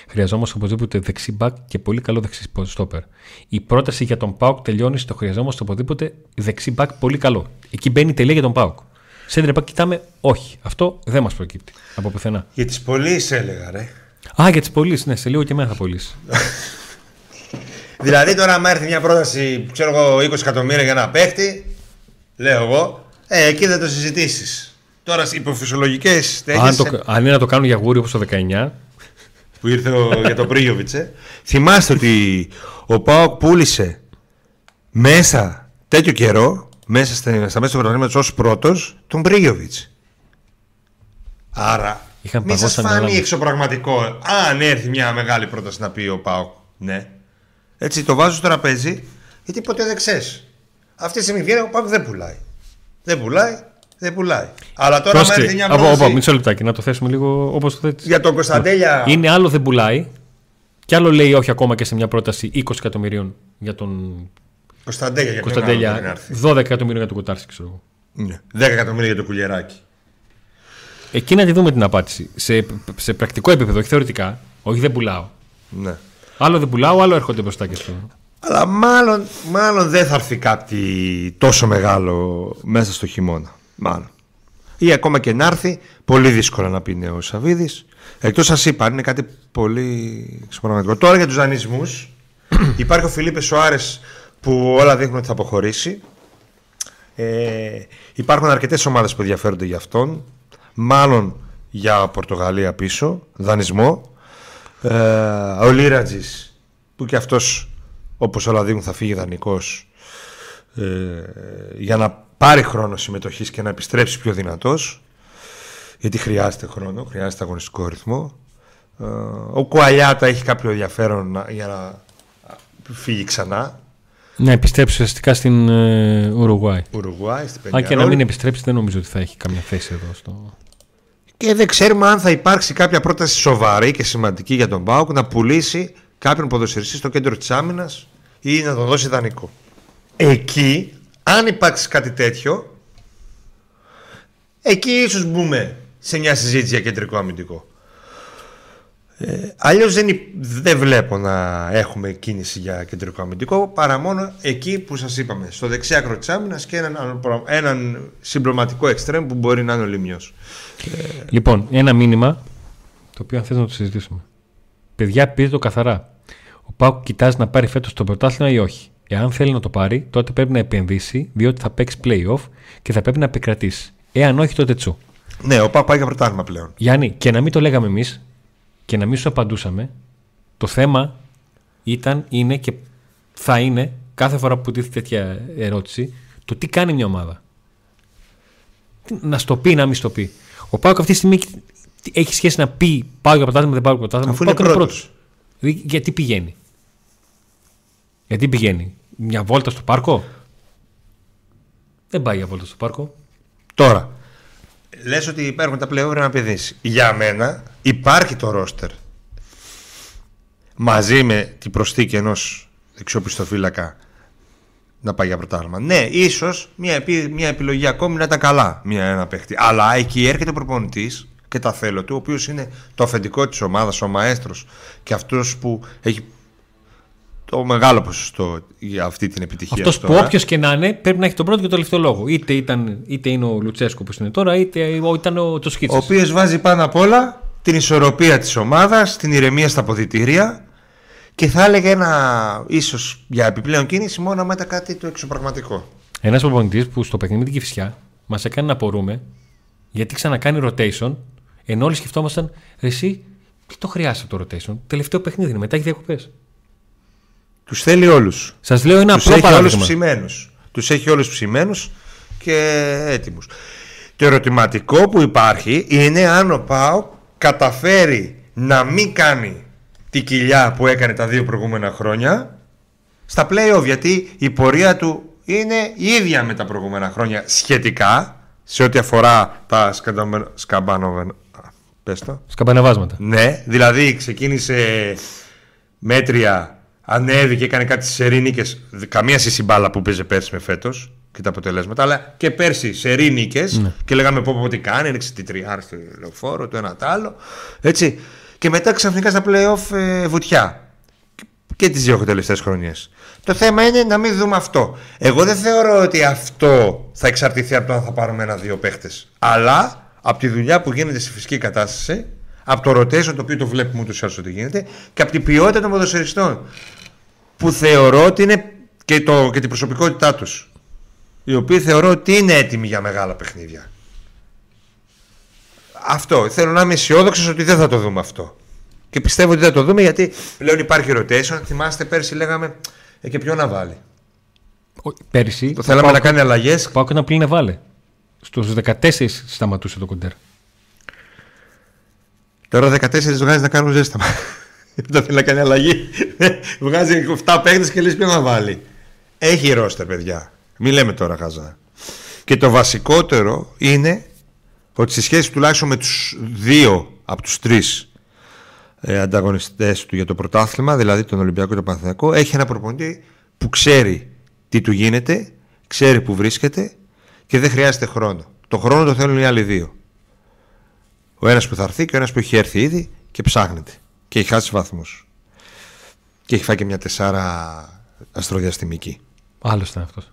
S1: Χρειαζόμαστε οπωσδήποτε δεξί μπακ και πολύ καλό δεξί στόπερ. Η πρόταση για τον Πάουκ τελειώνει στο χρειαζόμαστε οπωσδήποτε δεξί μπακ πολύ καλό. Εκεί μπαίνει η τελεία για τον Πάουκ. Σέντρε μπακ κοιτάμε, όχι. Αυτό δεν μας προκύπτει από πουθενά.
S2: Για τις πωλήσεις έλεγα, ρε.
S1: Α, για τις πωλήσεις, ναι, σε λίγο και εμένα θα πωλήσει. (laughs)
S2: Δηλαδή τώρα, άμα έρθει μια πρόταση, ξέρω εγώ, 20 εκατομμύρια για ένα παίχτη, λέω εγώ, ε, εκεί δεν το συζητήσεις. Τώρα υπό φυσιολογικέ
S1: αν, το, αν είναι να το κάνουν για γούρι όπως το 19,
S2: που ήρθε ο, για τον Πρίγιοβιτς, ε. Θυμάστε ότι ο Πάοκ πούλησε μέσα τέτοιο καιρό, μέσα στα, στα μέσα του πρωταθλήματος ως πρώτος, τον Πρίγιοβιτς. Άρα,
S1: Είχαν
S2: μην σας
S1: παγώσει
S2: φάνει
S1: ανάλογα.
S2: εξωπραγματικό αν έρθει μια μεγάλη πρόταση να πει ο Πάοκ. Ναι. Έτσι το βάζω στο τραπέζι, γιατί ποτέ δεν ξέρεις. Αυτή τη στιγμή βγαίνει ο Πάοκ δεν πουλάει. Δεν πουλάει, δεν πουλάει. Αλλά τώρα άμα έρθει μια
S1: από,
S2: πρόταση
S1: από, μισό λεπτάκι, να το θέσουμε λίγο όπως το θέτεις.
S2: για τον Κωνσταντέλια...
S1: Είναι άλλο δεν πουλάει. Και άλλο λέει όχι ακόμα και σε μια πρόταση 20 εκατομμυρίων για τον
S2: Κωνσταντέλια, για ποιον άλλο δεν
S1: Κωνσταντέλια.
S2: έρθει;
S1: 12 εκατομμυρίων για τον Κοτάρση, ξέρω εγώ.
S2: Ναι. 10 εκατομμύρια για το κουλιεράκι.
S1: Εκεί να τη δούμε την απάντηση. Σε, σε πρακτικό επίπεδο, όχι θεωρητικά. Όχι, δεν πουλάω.
S2: Ναι.
S1: Άλλο δεν πουλάω, άλλο έρχονται μπροστά και στο.
S2: Αλλά μάλλον, μάλλον δεν θα έρθει κάτι τόσο μεγάλο μέσα στο χειμώνα. Μάλλον. Ή ακόμα και να έρθει, πολύ δύσκολα να πει νέος Σαββίδης. Εκτός σας είπα, είναι κάτι πολύ εξωπραγματικό. Τώρα για τους δανεισμούς. (clears throat) υπάρχει ο Φιλίπε Σοάρε που όλα δείχνουν ότι θα αποχωρήσει. Ε, υπάρχουν αρκετές ομάδες που ενδιαφέρονται για αυτόν. Μάλλον για Πορτογαλία πίσω, δανεισμό. Ε, ο Λίρατζης που και αυτός όπως όλα δείχνουν θα φύγει δανεικός ε, για να πάρει χρόνο συμμετοχής και να επιστρέψει πιο δυνατός γιατί χρειάζεται χρόνο, χρειάζεται αγωνιστικό ρυθμό. Ε, ο Κουαλιάτα έχει κάποιο ενδιαφέρον να- για να φύγει ξανά.
S1: Να επιστρέψει ουσιαστικά στην ε, Ουρουγουάη.
S2: Ουρουγουάη, στην
S1: Αν και να
S2: Πενιαρόλη.
S1: μην επιστρέψει, δεν νομίζω ότι θα έχει καμία θέση εδώ. Στο...
S2: Και δεν ξέρουμε αν θα υπάρξει κάποια πρόταση σοβαρή και σημαντική για τον Πάουκ να πουλήσει κάποιον ποδοσφαιριστή στο κέντρο της άμυνας ή να τον δώσει δανεικό. Εκεί, αν υπάρξει κάτι τέτοιο, εκεί ίσως μπούμε σε μια συζήτηση για κεντρικό αμυντικό. Ε, Αλλιώς δεν, υ- δεν βλέπω να έχουμε κίνηση για κεντρικό αμυντικό παρά μόνο εκεί που σας είπαμε, στο δεξιά άκρο της άμυνας και έναν, έναν συμπληρωματικό εξτρέμ που μπορεί να είναι ο Λιμιός.
S1: Λοιπόν, ένα μήνυμα το οποίο αν θες να το συζητήσουμε. Παιδιά, πείτε το καθαρά. Ο Πάουκ κοιτάζει να πάρει φέτος το πρωτάθλημα ή όχι. Εάν θέλει να το πάρει, τότε πρέπει να επενδύσει, διότι θα παίξει playoff και θα πρέπει να επικρατήσει. Εάν όχι, τότε τσου.
S2: Ναι, ο Πάκ πάει για πρωτάθλημα πλέον.
S1: Γιάννη, και να μην το λέγαμε εμείς και να μην σου απαντούσαμε, το θέμα ήταν, είναι και θα είναι κάθε φορά που τίθεται τέτοια ερώτηση το τι κάνει μια ομάδα. Τι- Να στο πει, να μην στο πει. Ο Πάουκ αυτή τη στιγμή έχει σχέση να πει πάω για πρωτάθλημα, δεν πάω για πρωτάθλημα.
S2: Αφού
S1: Ο Πάουκ
S2: είναι πρώτος.
S1: πρώτος. Δηλαδή, γιατί πηγαίνει; Γιατί πηγαίνει; Μια βόλτα στο πάρκο; Δεν πάει για βόλτα στο πάρκο.
S2: Τώρα, λες ότι υπάρχουν τα πλέον να παιδίσει. Για μένα υπάρχει το ρόστερ μαζί με την προσθήκη ενός δεξιοπιστοφύλακα να πάει για πρωτάθλημα. Ναι, ίσως μια, επι- μια επιλογή ακόμη να ήταν καλά μια, ένα παίχτη. Αλλά εκεί έρχεται ο προπονητής και τα θέλω του, ο οποίος είναι το αφεντικό της ομάδας, ο μαέστρος και αυτός που έχει το μεγάλο ποσοστό για αυτή την επιτυχία.
S1: Αυτός που
S2: τώρα.
S1: όποιος και να είναι πρέπει να έχει τον πρώτο και τον τελευταίο λόγο. Είτε, ήταν, είτε είναι ο Λουτσέσκο που είναι τώρα, είτε ο- ήταν ο
S2: Ο
S1: Τσοσκίτσα.
S2: οποίος βάζει πάνω απ' όλα την ισορροπία της ομάδας, την ηρεμία στα ποδητήρια και θα έλεγε ένα ίσως για επιπλέον κίνηση μόνο μετά κάτι το εξωπραγματικό.
S1: Ένας προπονητής που στο παιχνίδι την Κυφσιά μας έκανε να απορούμε γιατί ξανακάνει rotation ενώ όλοι σκεφτόμασταν «Ρε εσύ τι το χρειάζεται το rotation. Τελευταίο παιχνίδι είναι, μετά έχει διακοπές.
S2: Τους θέλει όλους.
S1: Σας λέω ένα
S2: Τους
S1: απλό
S2: έχει όλους
S1: παράδειγμα.
S2: ψημένους. Τους έχει όλους ψημένους και έτοιμους. Το ερωτηματικό που υπάρχει είναι αν ο ΠΑΟ καταφέρει να μην κάνει τη κοιλιά που έκανε τα δύο προηγούμενα χρόνια στα play-off γιατί η πορεία του είναι η ίδια με τα προηγούμενα χρόνια σχετικά σε ό,τι αφορά τα σκαμπανοβεν... σκαμπανοβεν... Πες το.
S1: Σκαμπανεβάσματα.
S2: Ναι, δηλαδή ξεκίνησε μέτρια, ανέβηκε, έκανε κάτι σερή νίκες, καμία σύση μπάλα που παίζε πέρσι με φέτος και τα αποτελέσματα, αλλά και πέρσι σερή νίκες
S1: Ναι.
S2: και λέγαμε πω, πω τι κάνει, έριξε τη τριάρ στο λεωφόρο, το ένα το άλλο, έτσι. Και μετά ξαφνικά στα play-off ε, βουτιά και τις δύο τελευταίες χρονιές. Το θέμα είναι να μην δούμε αυτό. Εγώ δεν θεωρώ ότι αυτό θα εξαρτηθεί από το αν θα πάρουμε ένα-δύο παίχτες. Αλλά από τη δουλειά που γίνεται στη φυσική κατάσταση, από το rotation το οποίο το βλέπουμε ούτως ή άλλως ότι γίνεται και από την ποιότητα των ποδοσφαιριστών που θεωρώ ότι είναι και, το, και την προσωπικότητά τους οι οποίοι θεωρώ ότι είναι έτοιμοι για μεγάλα παιχνίδια. Αυτό. Θέλω να είμαι αισιόδοξος ότι δεν θα το δούμε αυτό. Και πιστεύω ότι θα το δούμε γιατί πλέον υπάρχει rotation. Θυμάστε πέρσι λέγαμε ε, και ποιο να βάλει.
S1: Ο- Πέρυσι.
S2: Το θέλαμε να κάνει αλλαγές.
S1: Πάω και να πλύνε βάλε. Στους 14 σταματούσε το κοντέρ.
S2: Τώρα 14 βγάζει να κάνουν ζέσταμα. (laughs) Δεν θέλει να κάνει αλλαγή. (laughs) βγάζει 7 παίκτες και λες ποιο να βάλει. Έχει ρόστερ, παιδιά. Μην λέμε τώρα χαζά. Και το βασικότερο είναι ότι σε σχέση τουλάχιστον με τους δύο από τους τρεις ε, ανταγωνιστές του για το πρωτάθλημα, δηλαδή τον Ολυμπιακό και τον Παναθηναϊκό, έχει ένα προπονητή που ξέρει τι του γίνεται, ξέρει που βρίσκεται και δεν χρειάζεται χρόνο. Το χρόνο το θέλουν οι άλλοι δύο. Ο ένας που θα έρθει και ο ένας που έχει έρθει ήδη και ψάχνεται. Και έχει χάσει βαθμούς. Και έχει φάει και μια τεσσάρα αστροδιαστημική.
S1: Άλλος ήταν αυτός.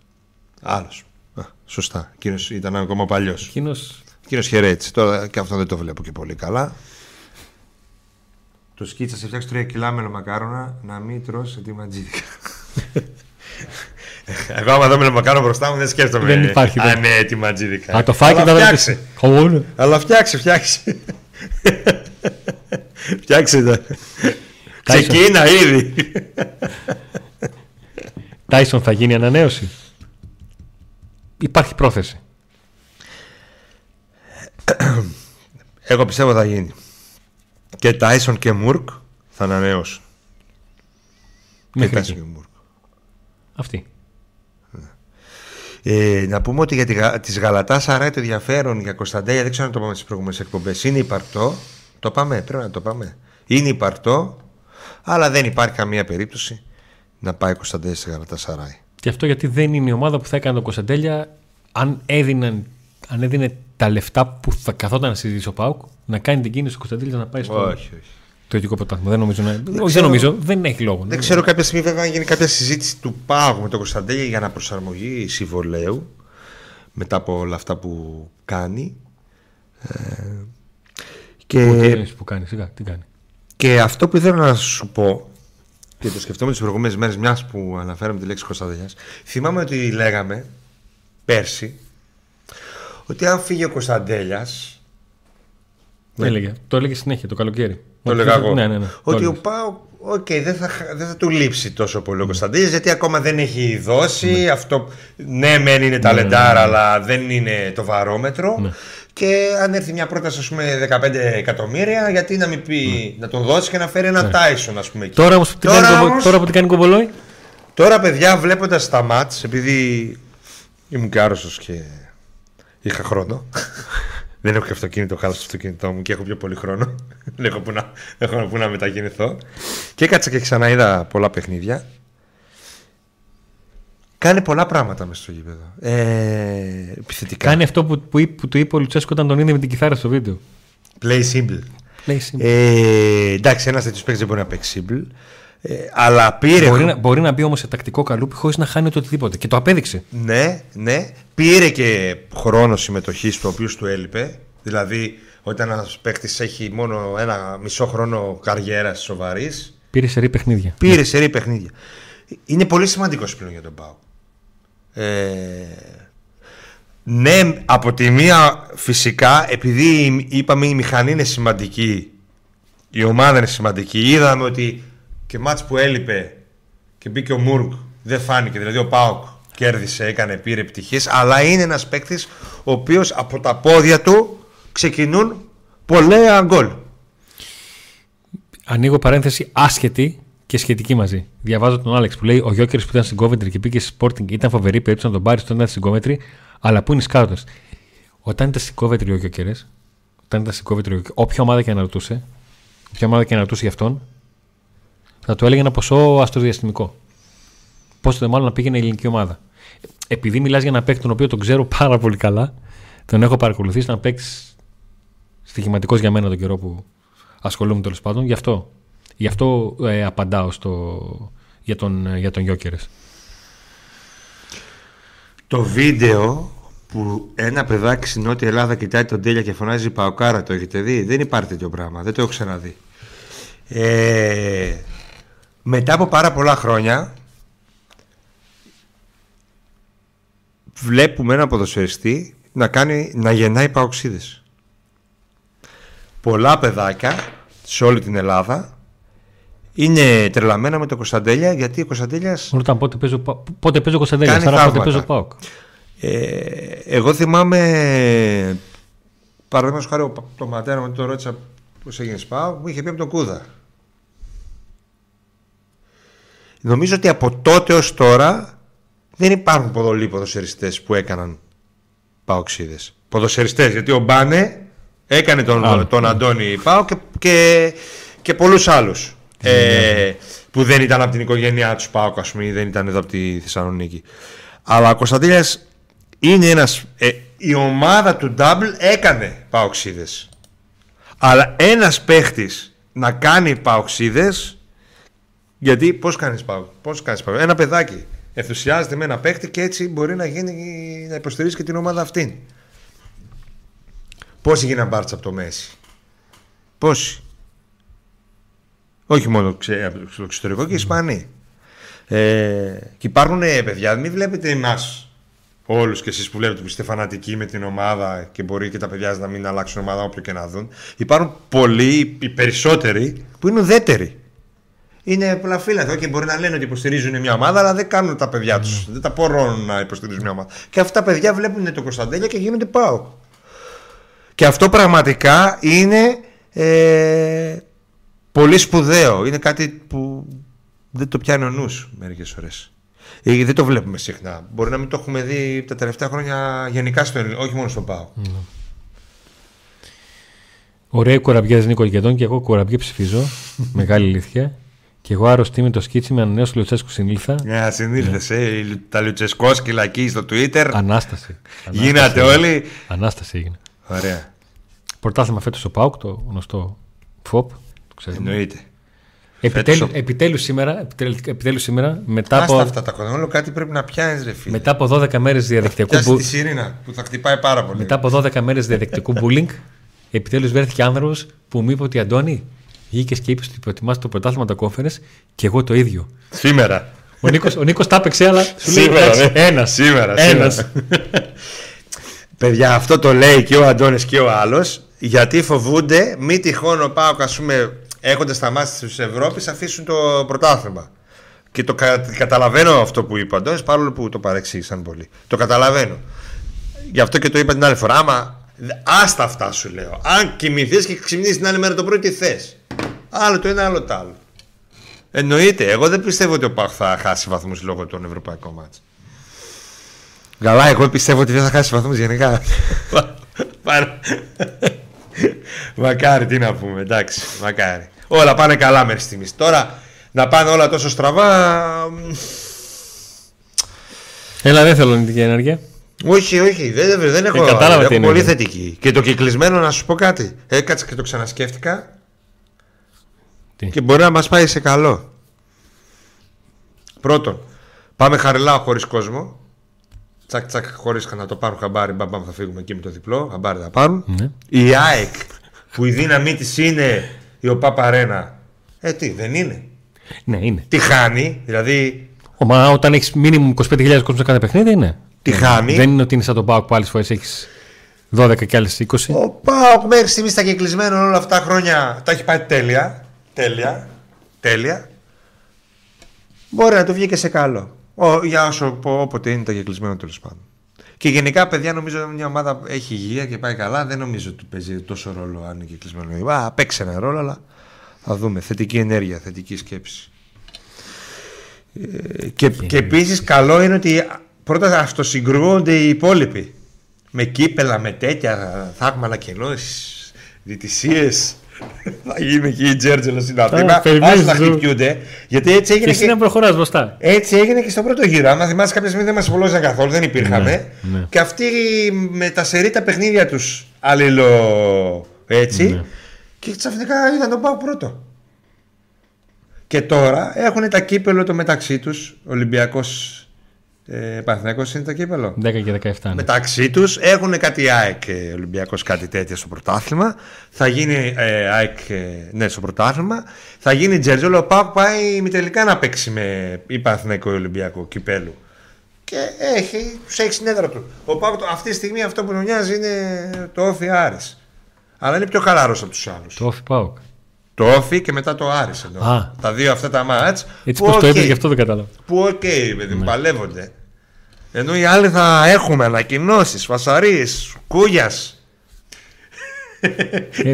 S2: Άλλος. Α, σωστά. Εκείνος ήταν ακόμα παλιός.
S1: Εκείνος.
S2: Εκείνο χαιρέτησε. Τώρα και αυτό δεν το βλέπω και πολύ καλά. Το σκίτσα σε φτιάξει 3 κιλά μελομακάρονα να μην τρώσει τη ματζίδικα. (laughs) Εγώ άμα δω μελομακάρονα μπροστά μου δεν σκέφτομαι.
S1: Δεν υπάρχει,
S2: Α,
S1: δεν.
S2: ναι, τη ματζίδικα.
S1: Α, το φάει και
S2: Αλλά
S1: θα
S2: φτιάξε.
S1: Χαμόν.
S2: Αλλά φτιάξε, φτιάξε. (laughs) φτιάξε τα. Ξεκίνα ήδη.
S1: Τάισον θα γίνει ανανέωση. Υπάρχει πρόθεση. (clears throat)
S2: Εγώ πιστεύω θα γίνει. Και Τάισον και Μουρκ θα ανανεώσουν. Και
S1: Μέχρι
S2: Tyson
S1: εκεί.
S2: και Μουρκ.
S1: Αυτή.
S2: Ε, να πούμε ότι για τη, Γα- της Γαλατάς Αράι το ενδιαφέρον για Κωνσταντέλια δεν ξέρω αν το πάμε στις προηγούμενες εκπομπές είναι υπαρκτό το πάμε, πρέπει να το πάμε είναι υπαρκτό αλλά δεν υπάρχει καμία περίπτωση να πάει Κωνσταντέλια στη Γαλατά Σαράι
S1: Και αυτό γιατί δεν είναι η ομάδα που θα έκανε τον Κωνσταντέλια αν, έδιναν, αν έδινε τα λεφτά που θα καθόταν να συζητήσει ο Πάουκ να κάνει την κίνηση του Κωνσταντέλια να πάει στο
S2: όχι, όχι.
S1: το ειδικό πρωτάθλημα. Δεν νομίζω. Να... όχι, δεν
S2: ξέρω.
S1: νομίζω. Δεν έχει λόγο.
S2: δεν ξέρω κάποια στιγμή βέβαια αν γίνει κάποια συζήτηση του Πάγου με τον Κωνσταντέλια για να προσαρμογή συμβολέου μετά από όλα αυτά που κάνει ε, και
S1: Πού, τι εννοείς που κάνει, σιγά, τι κάνει.
S2: Και αυτό που ήθελα να σου πω και το σκεφτόμουν τις προηγούμενες μέρες, μιας που αναφέραμε τη λέξη Κωνσταντέλια, θυμάμαι ότι λέγαμε πέρσι ότι αν φύγει ο Κωνσταντέλιας.
S1: Το έλεγε. Το έλεγε συνέχεια το καλοκαίρι.
S2: Το
S1: Ότι
S2: έλεγα
S1: θα-
S2: εγώ.
S1: Ναι, ναι, ναι. Το
S2: Ότι ο
S1: έλεγες.
S2: ΠΑΟΚ, δεν, θα, δεν θα του λείψει τόσο πολύ ο Κωνσταντέλιας γιατί ακόμα δεν έχει δώσει. Αυτό, ναι, μεν είναι ταλεντάρα, αλλά δεν είναι το βαρόμετρο.
S1: Ναι.
S2: Και αν έρθει μια πρόταση, ας πούμε, 15 εκατομμύρια, γιατί να μην πει να τον δώσει και να φέρει έναν Τάισον, ας πούμε. εκεί.
S1: Ναι. Τώρα, όμως, τι
S2: Τώρα
S1: κάνει, κομπο-
S2: όμως-
S1: τώρα που τι κάνει κομπολόι.
S2: Τώρα, παιδιά, βλέποντας τα μάτς, επειδή ήμουν και άρρωστος και είχα χρόνο. (laughs) Δεν έχω και αυτοκίνητο, χάλασα το αυτοκίνητό μου και έχω πιο πολύ χρόνο. Δεν (laughs) έχω που να, έχω που να μετακινηθώ. Και έκατσα και ξανά είδα πολλά παιχνίδια. Κάνει πολλά πράγματα μέσα στο γήπεδο. Ε, επιθετικά.
S1: Κάνει αυτό που, που, είπε- που του είπε ο Λουτσέσκο όταν τον είδε με την κιθάρα στο βίντεο.
S2: Play simple.
S1: Λέει simple.
S2: Ε, εντάξει, ένας τέτοιος παίκτης δεν μπορεί να παίξει simple. Ε, αλλά πήρε.
S1: Μπορεί, να, μπορεί να μπει όμως σε τακτικό καλούπι χωρίς να χάνει το οτιδήποτε. Και το απέδειξε.
S2: Ναι, ναι. Πήρε και χρόνο συμμετοχής του οποίους του έλειπε. Δηλαδή, Όταν ένας παίκτης έχει μόνο ένα μισό χρόνο καριέρας σοβαρής,
S1: Πήρε σερή παιχνίδια.
S2: πήρε σερή παιχνίδια. Είναι πολύ σημαντικό πλέον για τον Πάο. Ε, ναι, από τη μία φυσικά, επειδή είπαμε η μηχανή είναι σημαντική, η ομάδα είναι σημαντική, είδαμε ότι και μάτς που έλειπε και μπήκε ο Μούργκ δεν φάνηκε, δηλαδή ο Πάοκ κέρδισε, έκανε, πήρε επιτυχίες, αλλά είναι ένας παίκτης ο οποίος από τα πόδια του ξεκινούν πολλά γκολ.
S1: Ανοίγω παρένθεση άσχετη και σχετική μαζί. Διαβάζω τον Άλεξ που λέει: Ο Γιώκερ που ήταν στην Coventry και πήγε στη Sporting ήταν φοβερή περίπτωση να τον πάρει όταν ήταν στην Coventry, αλλά πού είναι οι σκάουτε. Όταν ήταν στην Coventry ο Γιώκερ, όταν ήταν στην Coventry, ο Gyökeres, όποια ομάδα και να ρωτούσε, όποια ομάδα και να ρωτούσε για αυτόν, θα του έλεγε ένα ποσό αστροδιαστημικό. Πόσο μάλλον να πήγαινε η ελληνική ομάδα. Επειδή μιλάς για ένα παίκτη τον οποίο τον ξέρω πάρα πολύ καλά, τον έχω παρακολουθήσει, ένα παίκτης στοιχηματικός για μένα τον καιρό που ασχολούμαι τέλος πάντων, γι' αυτό Γι' αυτό ε, απαντάω στο, για τον, για τον Γιώκερες.
S2: Το βίντεο που ένα παιδάκι στην Νότια Ελλάδα κοιτάει τον Τέλια και φωνάζει Παοκάρα, το έχετε δει; Δεν υπάρχει τέτοιο πράγμα, δεν το έχω ξαναδεί. Ε, μετά από πάρα πολλά χρόνια βλέπουμε ένα ποδοσφαιριστή να, κάνει, να γεννάει παοξίδες. Πολλά παιδάκια σε όλη την Ελλάδα είναι τρελαμένα με το Κωνσταντέλια γιατί ο Κωνσταντέλιας.
S1: Ρωτάνε πότε παίζω, πότε παίζω Κωνσταντέλια, άρα πότε παίζω Πάοκ.
S2: Ε, εγώ θυμάμαι. Παραδείγματος χάρη, το ματέρα μου το ρώτησα πώς έγινε Πάοκ, μου είχε πει από τον Κούδα. Νομίζω ότι από τότε ως τώρα δεν υπάρχουν ποδολοί ποδοσεριστές που έκαναν παοξίδες. Ποδοσεριστές, γιατί ο Μπάνε έκανε τον, τον Αντώνη Πάο και, και, και πολλούς άλλους ε, που δεν ήταν από την οικογένειά τους Πάοκ, ας πούμε, ή δεν ήταν εδώ από τη Θεσσαλονίκη. Αλλά ο Κωνσταντίνια είναι ένας. Ε, η ομάδα του Double έκανε παοξίδες. Αλλά ένας παίχτης να κάνει παοξίδες. Γιατί πώς κάνεις παοξίδε. Πώς κάνεις παοξίδες. Ένα παιδάκι ενθουσιάζεται με ένα παίχτη και έτσι μπορεί να, γίνει, να υποστηρίζει και την ομάδα αυτή. Πόσοι γίναν μπάρτσα από το Μέση; Πόσοι; Όχι μόνο στο εξωτερικό και οι Ισπανοί. Ε, και υπάρχουν ε, παιδιά, μην βλέπετε εμάς όλους και εσείς που βλέπετε που είστε φανατικοί με την ομάδα και μπορεί και τα παιδιά να μην αλλάξουν ομάδα όποιο και να δουν. Υπάρχουν πολλοί, οι περισσότεροι, που είναι ουδέτεροι. Είναι πολλά φύλλα και μπορεί να λένε ότι υποστηρίζουν μια ομάδα, αλλά δεν κάνουν τα παιδιά τους. Δεν τα μπορούν να υποστηρίζουν μια ομάδα. Και αυτά τα παιδιά βλέπουν το Κωνσταντέλια και γίνονται πάω. Και αυτό πραγματικά είναι ε, πολύ σπουδαίο. Είναι κάτι που δεν το πιάνει ο νους μερικές φορές. Ε, δεν το βλέπουμε συχνά. Μπορεί να μην το έχουμε δει τα τελευταία χρόνια γενικά στο Ελληνικό, όχι μόνο στον ΠΑΟ. Mm.
S1: Ωραία κοραμπιά Νίκο Γεδόν και εγώ κοραμπιέ ψηφίζω. (laughs) Μεγάλη αλήθεια. Και εγώ άρρωστη με το σκίτσι με ανανέωση Λουτσέσκου συνήλθα.
S2: Ναι, συνήλθες. Ε, τα Λουτσεσκόσκυλα εκεί στο Twitter.
S1: Ανάσταση.
S2: Γίνατε όλοι.
S1: Ανάσταση έγινε.
S2: Ωραία.
S1: Πρωτάθλημα φέτος ο Πάουκ, το γνωστό ΦΟΠ.
S2: Εννοείται.
S1: Επιτέλου, επιτέλους, σήμερα, επιτέλους, σήμερα, μετά
S2: Άστα
S1: από.
S2: αυτά τα κονόλο, κάτι πρέπει να πιάνεις, ρε φίλε.
S1: Μετά από 12 μέρες διαδικτυακού.
S2: bullying. τη Σιρήνα που θα χτυπάει πάρα πολύ.
S1: Μετά από 12 μέρες διαδικτυακού bullying, επιτέλους βρέθηκε άνθρωπος που μου είπε ότι Αντώνη, βγήκες και είπες ότι προτιμά το πρωτάθλημα τα κόφερε και εγώ το ίδιο.
S2: Σήμερα.
S1: Ο Νίκος ο Νίκος τα έπαιξε, αλλά
S2: σου λέει ναι.
S1: ένας.
S2: Σήμερα. Ένας. (laughs) Παιδιά, αυτό το λέει και ο Αντώνης και ο άλλος, γιατί φοβούνται μη τυχόν ο Πάοκ, ας πούμε, έχοντας τα μάτια της Ευρώπης, αφήσουν το πρωτάθλημα. Και το κα, καταλαβαίνω αυτό που είπα Αντώνης, παρόλο που το παρεξήγησαν πολύ. Το καταλαβαίνω. Γι' αυτό και το είπα την άλλη φορά. Άμα άστα αυτά σου λέω. Αν κοιμηθείς και ξυπνήσεις την άλλη μέρα το πρωί, τι θες; Άλλο το ένα, άλλο το άλλο. Εννοείται. Εγώ δεν πιστεύω ότι ο Πάχ θα χάσει βαθμούς λόγω των ευρωπαϊκών μάτς. Καλά, εγώ πιστεύω ότι δεν θα χάσει βαθμούς γενικά. μακάρι, τι να πούμε, εντάξει, μακάρι. Όλα πάνε καλά μέχρι στιγμής. Τώρα να πάνε όλα τόσο στραβά.
S1: Έλα, δεν θέλω την ενέργεια.
S2: Όχι, όχι, δεν, δεν έχω. Ε, κατάλαβα έχω πολύ θετική. Και το κυκλισμένο να σου πω κάτι. Έκατσα και το ξανασκέφτηκα. Τι; Και μπορεί να μας πάει σε καλό. Πρώτον, πάμε χαριλάω χωρίς κόσμο. Τσακ τσακ χωρίς να το πάρουν χαμπάρι. Μπαμπαμ θα φύγουμε εκεί με το διπλό. Χαμπάρι θα πάρουν.
S1: Ναι.
S2: Η ΑΕΚ που η δύναμή της είναι η ΟΠΑΠΑΡΕΝΑ. Ε, τι, δεν είναι;
S1: Ναι, είναι.
S2: Τι χάνει, δηλαδή.
S1: Ο, μα όταν έχεις μήνυμου 25.000 κόσμο σε κάθε παιχνίδι, είναι.
S2: Τι χάνει.
S1: Δεν είναι ότι είναι σαν τον Πάοκ που άλλες φορές έχεις 12 και άλλες 20.
S2: Ο Πάοκ μέχρι στιγμής στα κεκλεισμένα όλα αυτά τα χρόνια τα έχει πάει τέλεια. Τέλεια. Τέλεια. Μπορεί να του βγει και σε καλό. Ο, για όσο όποτε είναι τα κεκλεισμένο τέλος πάντων. Και γενικά, παιδιά, νομίζω ότι μια ομάδα έχει υγεία και πάει καλά. Δεν νομίζω ότι παίζει τόσο ρόλο αν είναι κεκλεισμένο. Α, παίξει ένα ρόλο, αλλά θα δούμε. Θετική ενέργεια, θετική σκέψη. Ε, και, και επίσης, καλό είναι ότι πρώτα αυτοσυγκρούονται οι υπόλοιποι. Με κύπελα, με τέτοια θαύματα κενώσεις, διαιτησίες. Θα γίνει εκεί η Τζέρτζελος στην Αθήνα. Άσου να χτυπιούνται. Γιατί έτσι έγινε.
S1: Και εσύ να προχωράς μπροστά.
S2: Έτσι έγινε και στο πρώτο γύρο. Αν θυμάσαι, κάποια στιγμή δεν μας απολόγησαν καθόλου, δεν υπήρχαμε.
S1: Ναι, ναι.
S2: Και αυτοί με τα σερή τα παιχνίδια τους αλληλο. Έτσι.
S1: Ναι.
S2: Και ξαφνικά είδαν τον Πάο πρώτο. Και τώρα έχουν τα κύπελο το μεταξύ τους. Ολυμπιακός ε, Παναθηναϊκός είναι το κύπελο;
S1: 10 και 17. Ναι.
S2: Μεταξύ τους έχουν κάτι ΑΕΚ ε, Ολυμπιακός, κάτι τέτοιο στο πρωτάθλημα. Θα γίνει ε, ΑΕΚ ε, ναι, στο πρωτάθλημα. Θα γίνει Τζέρτζολο. Ο Πάουκ πάει μη τελικά να παίξει με ή Παναθηναϊκό ή Ολυμπιακό κυπέλου. Και έχει, τους έχει στην έδρα του. Ο Πάουκ αυτή τη στιγμή αυτό που τον νοιάζει είναι το όφι Άρης. Αλλά είναι πιο χαλαρό από τους άλλους.
S1: Το ΟΦΗ ΠΑΟΚ.
S2: Το ΟΦΗ και μετά το Άρης εννοώ.
S1: Α.
S2: Τα δύο αυτά τα ματς
S1: Έτσι
S2: που
S1: πώς το
S2: οκ.
S1: είπε, γι' αυτό δεν κατάλαβα.
S2: Που οκ, παιδί μου, παλεύονται. Ενώ οι άλλοι θα έχουμε ανακοινώσεις, φασαρίες, Κούγιας.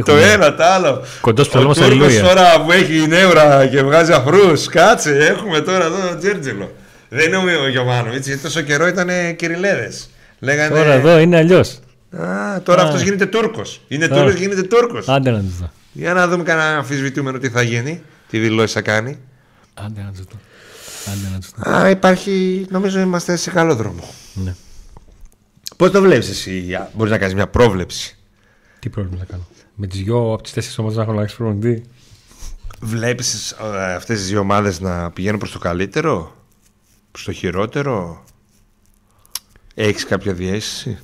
S2: το ένα, το άλλο.
S1: Κοντός
S2: Ο
S1: ψαλμός
S2: Τούρκος
S1: Αλληλούια.
S2: τώρα που έχει νεύρα και βγάζει αφρούς. Κάτσε, έχουμε τώρα εδώ τον Τζέρτζελο. Δεν είναι ο Γιωβάνοβιτς, γιατί τόσο καιρό ήταν κυριλέδες. Λέγανε.
S1: Τώρα εδώ είναι αλλιώς.
S2: Α, τώρα
S1: Α.
S2: αυτός γίνεται Τούρκος. Είναι
S1: Τώρα.
S2: Τούρκος, γίνεται Τούρκος.
S1: Άντε να τους δω.
S2: Για να δούμε κανένα αμφισβητούμενο τι θα γίνει, τι δηλώσεις θα κάνει.
S1: Άντε να τους δω. Άντε να τους δω.
S2: Α, υπάρχει, νομίζω είμαστε σε καλό δρόμο.
S1: Ναι.
S2: Πώς το βλέπεις εσύ, μπορείς να κάνεις μια πρόβλεψη;
S1: Τι πρόβλημα θα κάνω; Με τις δυο από τις τέσσερις ομάδες να έχω αλλάξει προπονητή;
S2: Βλέπεις αυτές τις δύο ομάδες να πηγαίνουν προς το καλύτερο, προς το χειρότερο; Έχεις κάποια διέστηση;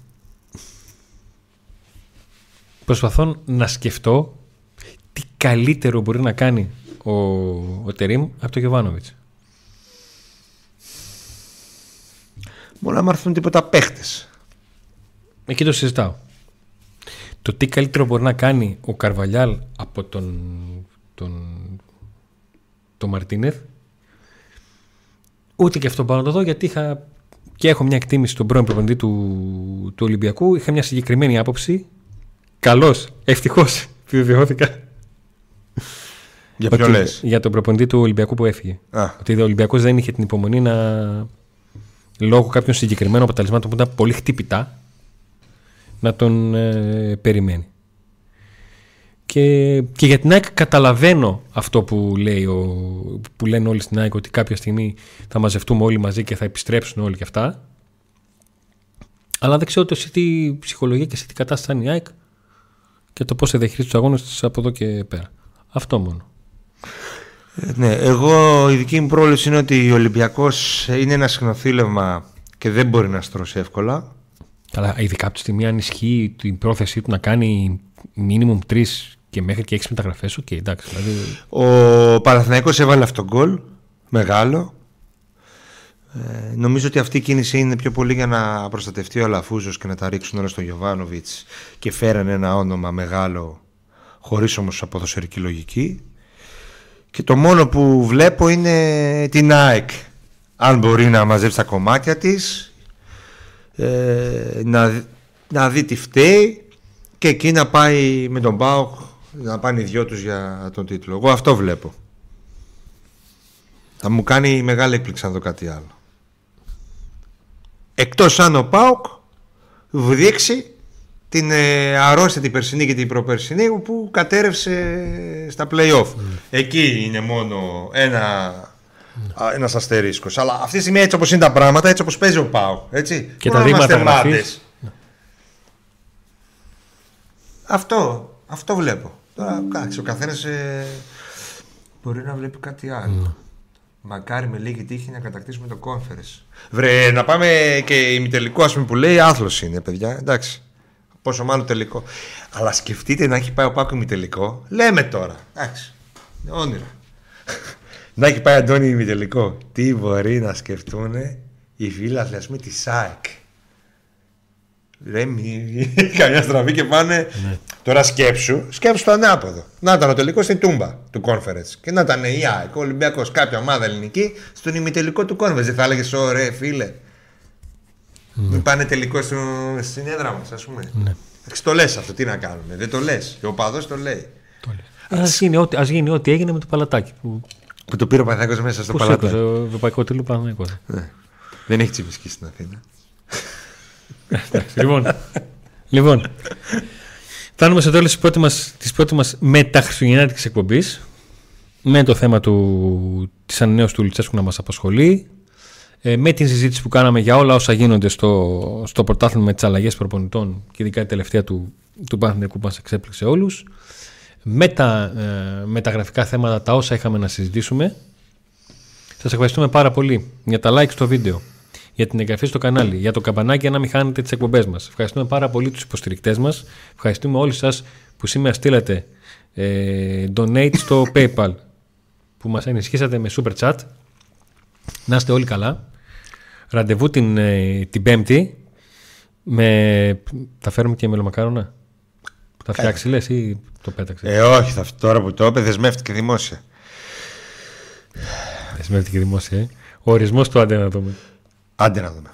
S1: Προσπαθώ να σκεφτώ τι καλύτερο μπορεί να κάνει ο, ο Τερίμ από τον Γεβάνοβιτ.
S2: Μόνο να έρθουν τίποτα παίχτες.
S1: Εκεί το συζητάω. Το τι καλύτερο μπορεί να κάνει ο Καρβαλιάλ από τον, τον, τον Μαρτίνεθ ούτε και αυτό πάω να το δω γιατί είχα και έχω μια εκτίμηση στον πρώην προπονητή του, του Ολυμπιακού είχα μια συγκεκριμένη άποψη καλώς, ευτυχώς (laughs) επιβεβαιώθηκα
S2: Για ποιο
S1: ότι-
S2: λες;
S1: για τον προπονητή του Ολυμπιακού που έφυγε
S2: Α,
S1: ότι ο Ολυμπιακός δεν είχε την υπομονή να λόγω κάποιων συγκεκριμένων αποτελεσμάτων που ήταν πολύ χτυπητά να τον ε, περιμένει. Και, και για την ΑΕΚ καταλαβαίνω αυτό που, λέει ο, που λένε όλοι στην ΑΕΚ ότι κάποια στιγμή θα μαζευτούμε όλοι μαζί και θα επιστρέψουν όλοι και αυτά. Αλλά δεν ξέρω το σε τι ψυχολογία και σε τι κατάσταση είναι η ΑΕΚ και το πώς θα διαχειρίζει τους αγώνες της από εδώ και πέρα. Αυτό μόνο.
S2: Ε, ναι, εγώ η δική μου πρόβλεψη είναι ότι ο Ολυμπιακός είναι ένα συνοθήλευμα και δεν μπορεί να στρώσει εύκολα.
S1: Καλά, ειδικά από τη στιγμή αν ισχύει την πρόθεσή του να κάνει minimum τρεις και μέχρι και έξι μεταγραφές, οκ, εντάξει. Δηλαδή,
S2: Ο Παναθηναϊκός έβαλε αυτόν τον γκολ μεγάλο. Ε, νομίζω ότι αυτή η κίνηση είναι πιο πολύ για να προστατευτεί ο Αλαφούζος και να τα ρίξουν όλα στον Γιωβάνοβιτς και φέρανε ένα όνομα μεγάλο χωρίς όμως ποδοσφαιρική λογική. Και το μόνο που βλέπω είναι την ΑΕΚ. Αν μπορεί να μαζέψει τα κομμάτια της, ε, να, να δει τι φταίει και εκεί να πάει με τον Μπάουκ να πάνε οι δυο τους για τον τίτλο. Εγώ αυτό βλέπω. Θα μου κάνει μεγάλη έκπληξη αν δω κάτι άλλο. Εκτός αν ο Πάουκ δείξει την ε, αρρώστια την περσινή και την προπερσινή που κατέρευσε στα play-off. Εκεί είναι μόνο ένα, α, ένας αστερίσκος. Αλλά αυτή τη στιγμή έτσι όπως είναι τα πράγματα, έτσι όπως παίζει ο Πάουκ. Έτσι.
S1: Και
S2: Μόνο
S1: τα
S2: να είμαστε
S1: δείγματα γραφής.
S2: μάντες. Αυτό, αυτό βλέπω. Τώρα, κάτσε, ο καθένας μπορεί να βλέπει κάτι άλλο. Μακάρι με λίγη τύχη να κατακτήσουμε το conference. Βρε, να πάμε και ημιτελικό, ας πούμε, που λέει άθλος είναι, παιδιά. Εντάξει. Πόσο μάλλον τελικό. Αλλά σκεφτείτε να έχει πάει ο Πάκο τελικό. Λέμε τώρα. Εντάξει. Όνειρα. να έχει πάει Αντώνη τελικό. Τι μπορεί να σκεφτούν οι φίλοι, ας πούμε, της ΣΑΕΚ. Δεν (laughs) καμιά στραβή και πάνε. Ναι. Τώρα σκέψου, σκέψου το ανάποδο. Να ήταν ο τελικός στην Τούμπα του conference. Και να ήταν η ΑΕΚ, ο Ολυμπιακός, κάποια ομάδα ελληνική, στον ημιτελικό του conference. Δεν θα έλεγες, ωραία, φίλε. Ναι. Μην πάνε τελικό στο, στην έδρα μας, ας πούμε. Ναι. Το λες αυτό, τι να κάνουμε. Δεν το λες. Ο οπαδό το λέει.
S1: Α γίνει, ό,τι, γίνει ό,τι έγινε με το παλατάκι. Που,
S2: που το πήρε ο Παναθάκο μέσα στο παλατάκι.
S1: Το ευρωπαϊκό τίτλο Παναθάκο.
S2: Ναι. Δεν έχει τσιμισκή στην Αθήνα
S1: λοιπόν, λοιπόν, φτάνουμε στο τέλος της πρώτης μας, της πρώτης μας μεταχριστουγεννιάτικης εκπομπής με το θέμα του, της ανανέωσης του Λουτσέσκου να μας απασχολεί ε, με την συζήτηση που κάναμε για όλα όσα γίνονται στο, στο πρωτάθλημα με τις αλλαγές προπονητών και ειδικά η τελευταία του, του Παναθηναϊκού που μας εξέπληξε όλους με τα ε, μεταγραφικά θέματα τα όσα είχαμε να συζητήσουμε σας ευχαριστούμε πάρα πολύ για τα like στο βίντεο για την εγγραφή στο κανάλι, για το καμπανάκι για να μην χάνετε τις εκπομπές μας. Ευχαριστούμε πάρα πολύ τους υποστηρικτές μας. Ευχαριστούμε όλους σας που σήμερα στείλατε ε, donate στο (laughs) PayPal που μας ενισχύσατε με super chat. Να είστε όλοι καλά. Ραντεβού την, ε, την Πέμπτη. Με... Θα φέρουμε και μελομακάρονα. Θα φτιάξει λες ή το πέταξες;
S2: Ε, όχι, θα, τώρα που το είπε δεσμεύτηκε δημόσια.
S1: Δεσμεύτηκε δημόσια, ε. Ο ορισμός του άντε να δούμε.
S2: Άντε να δούμε.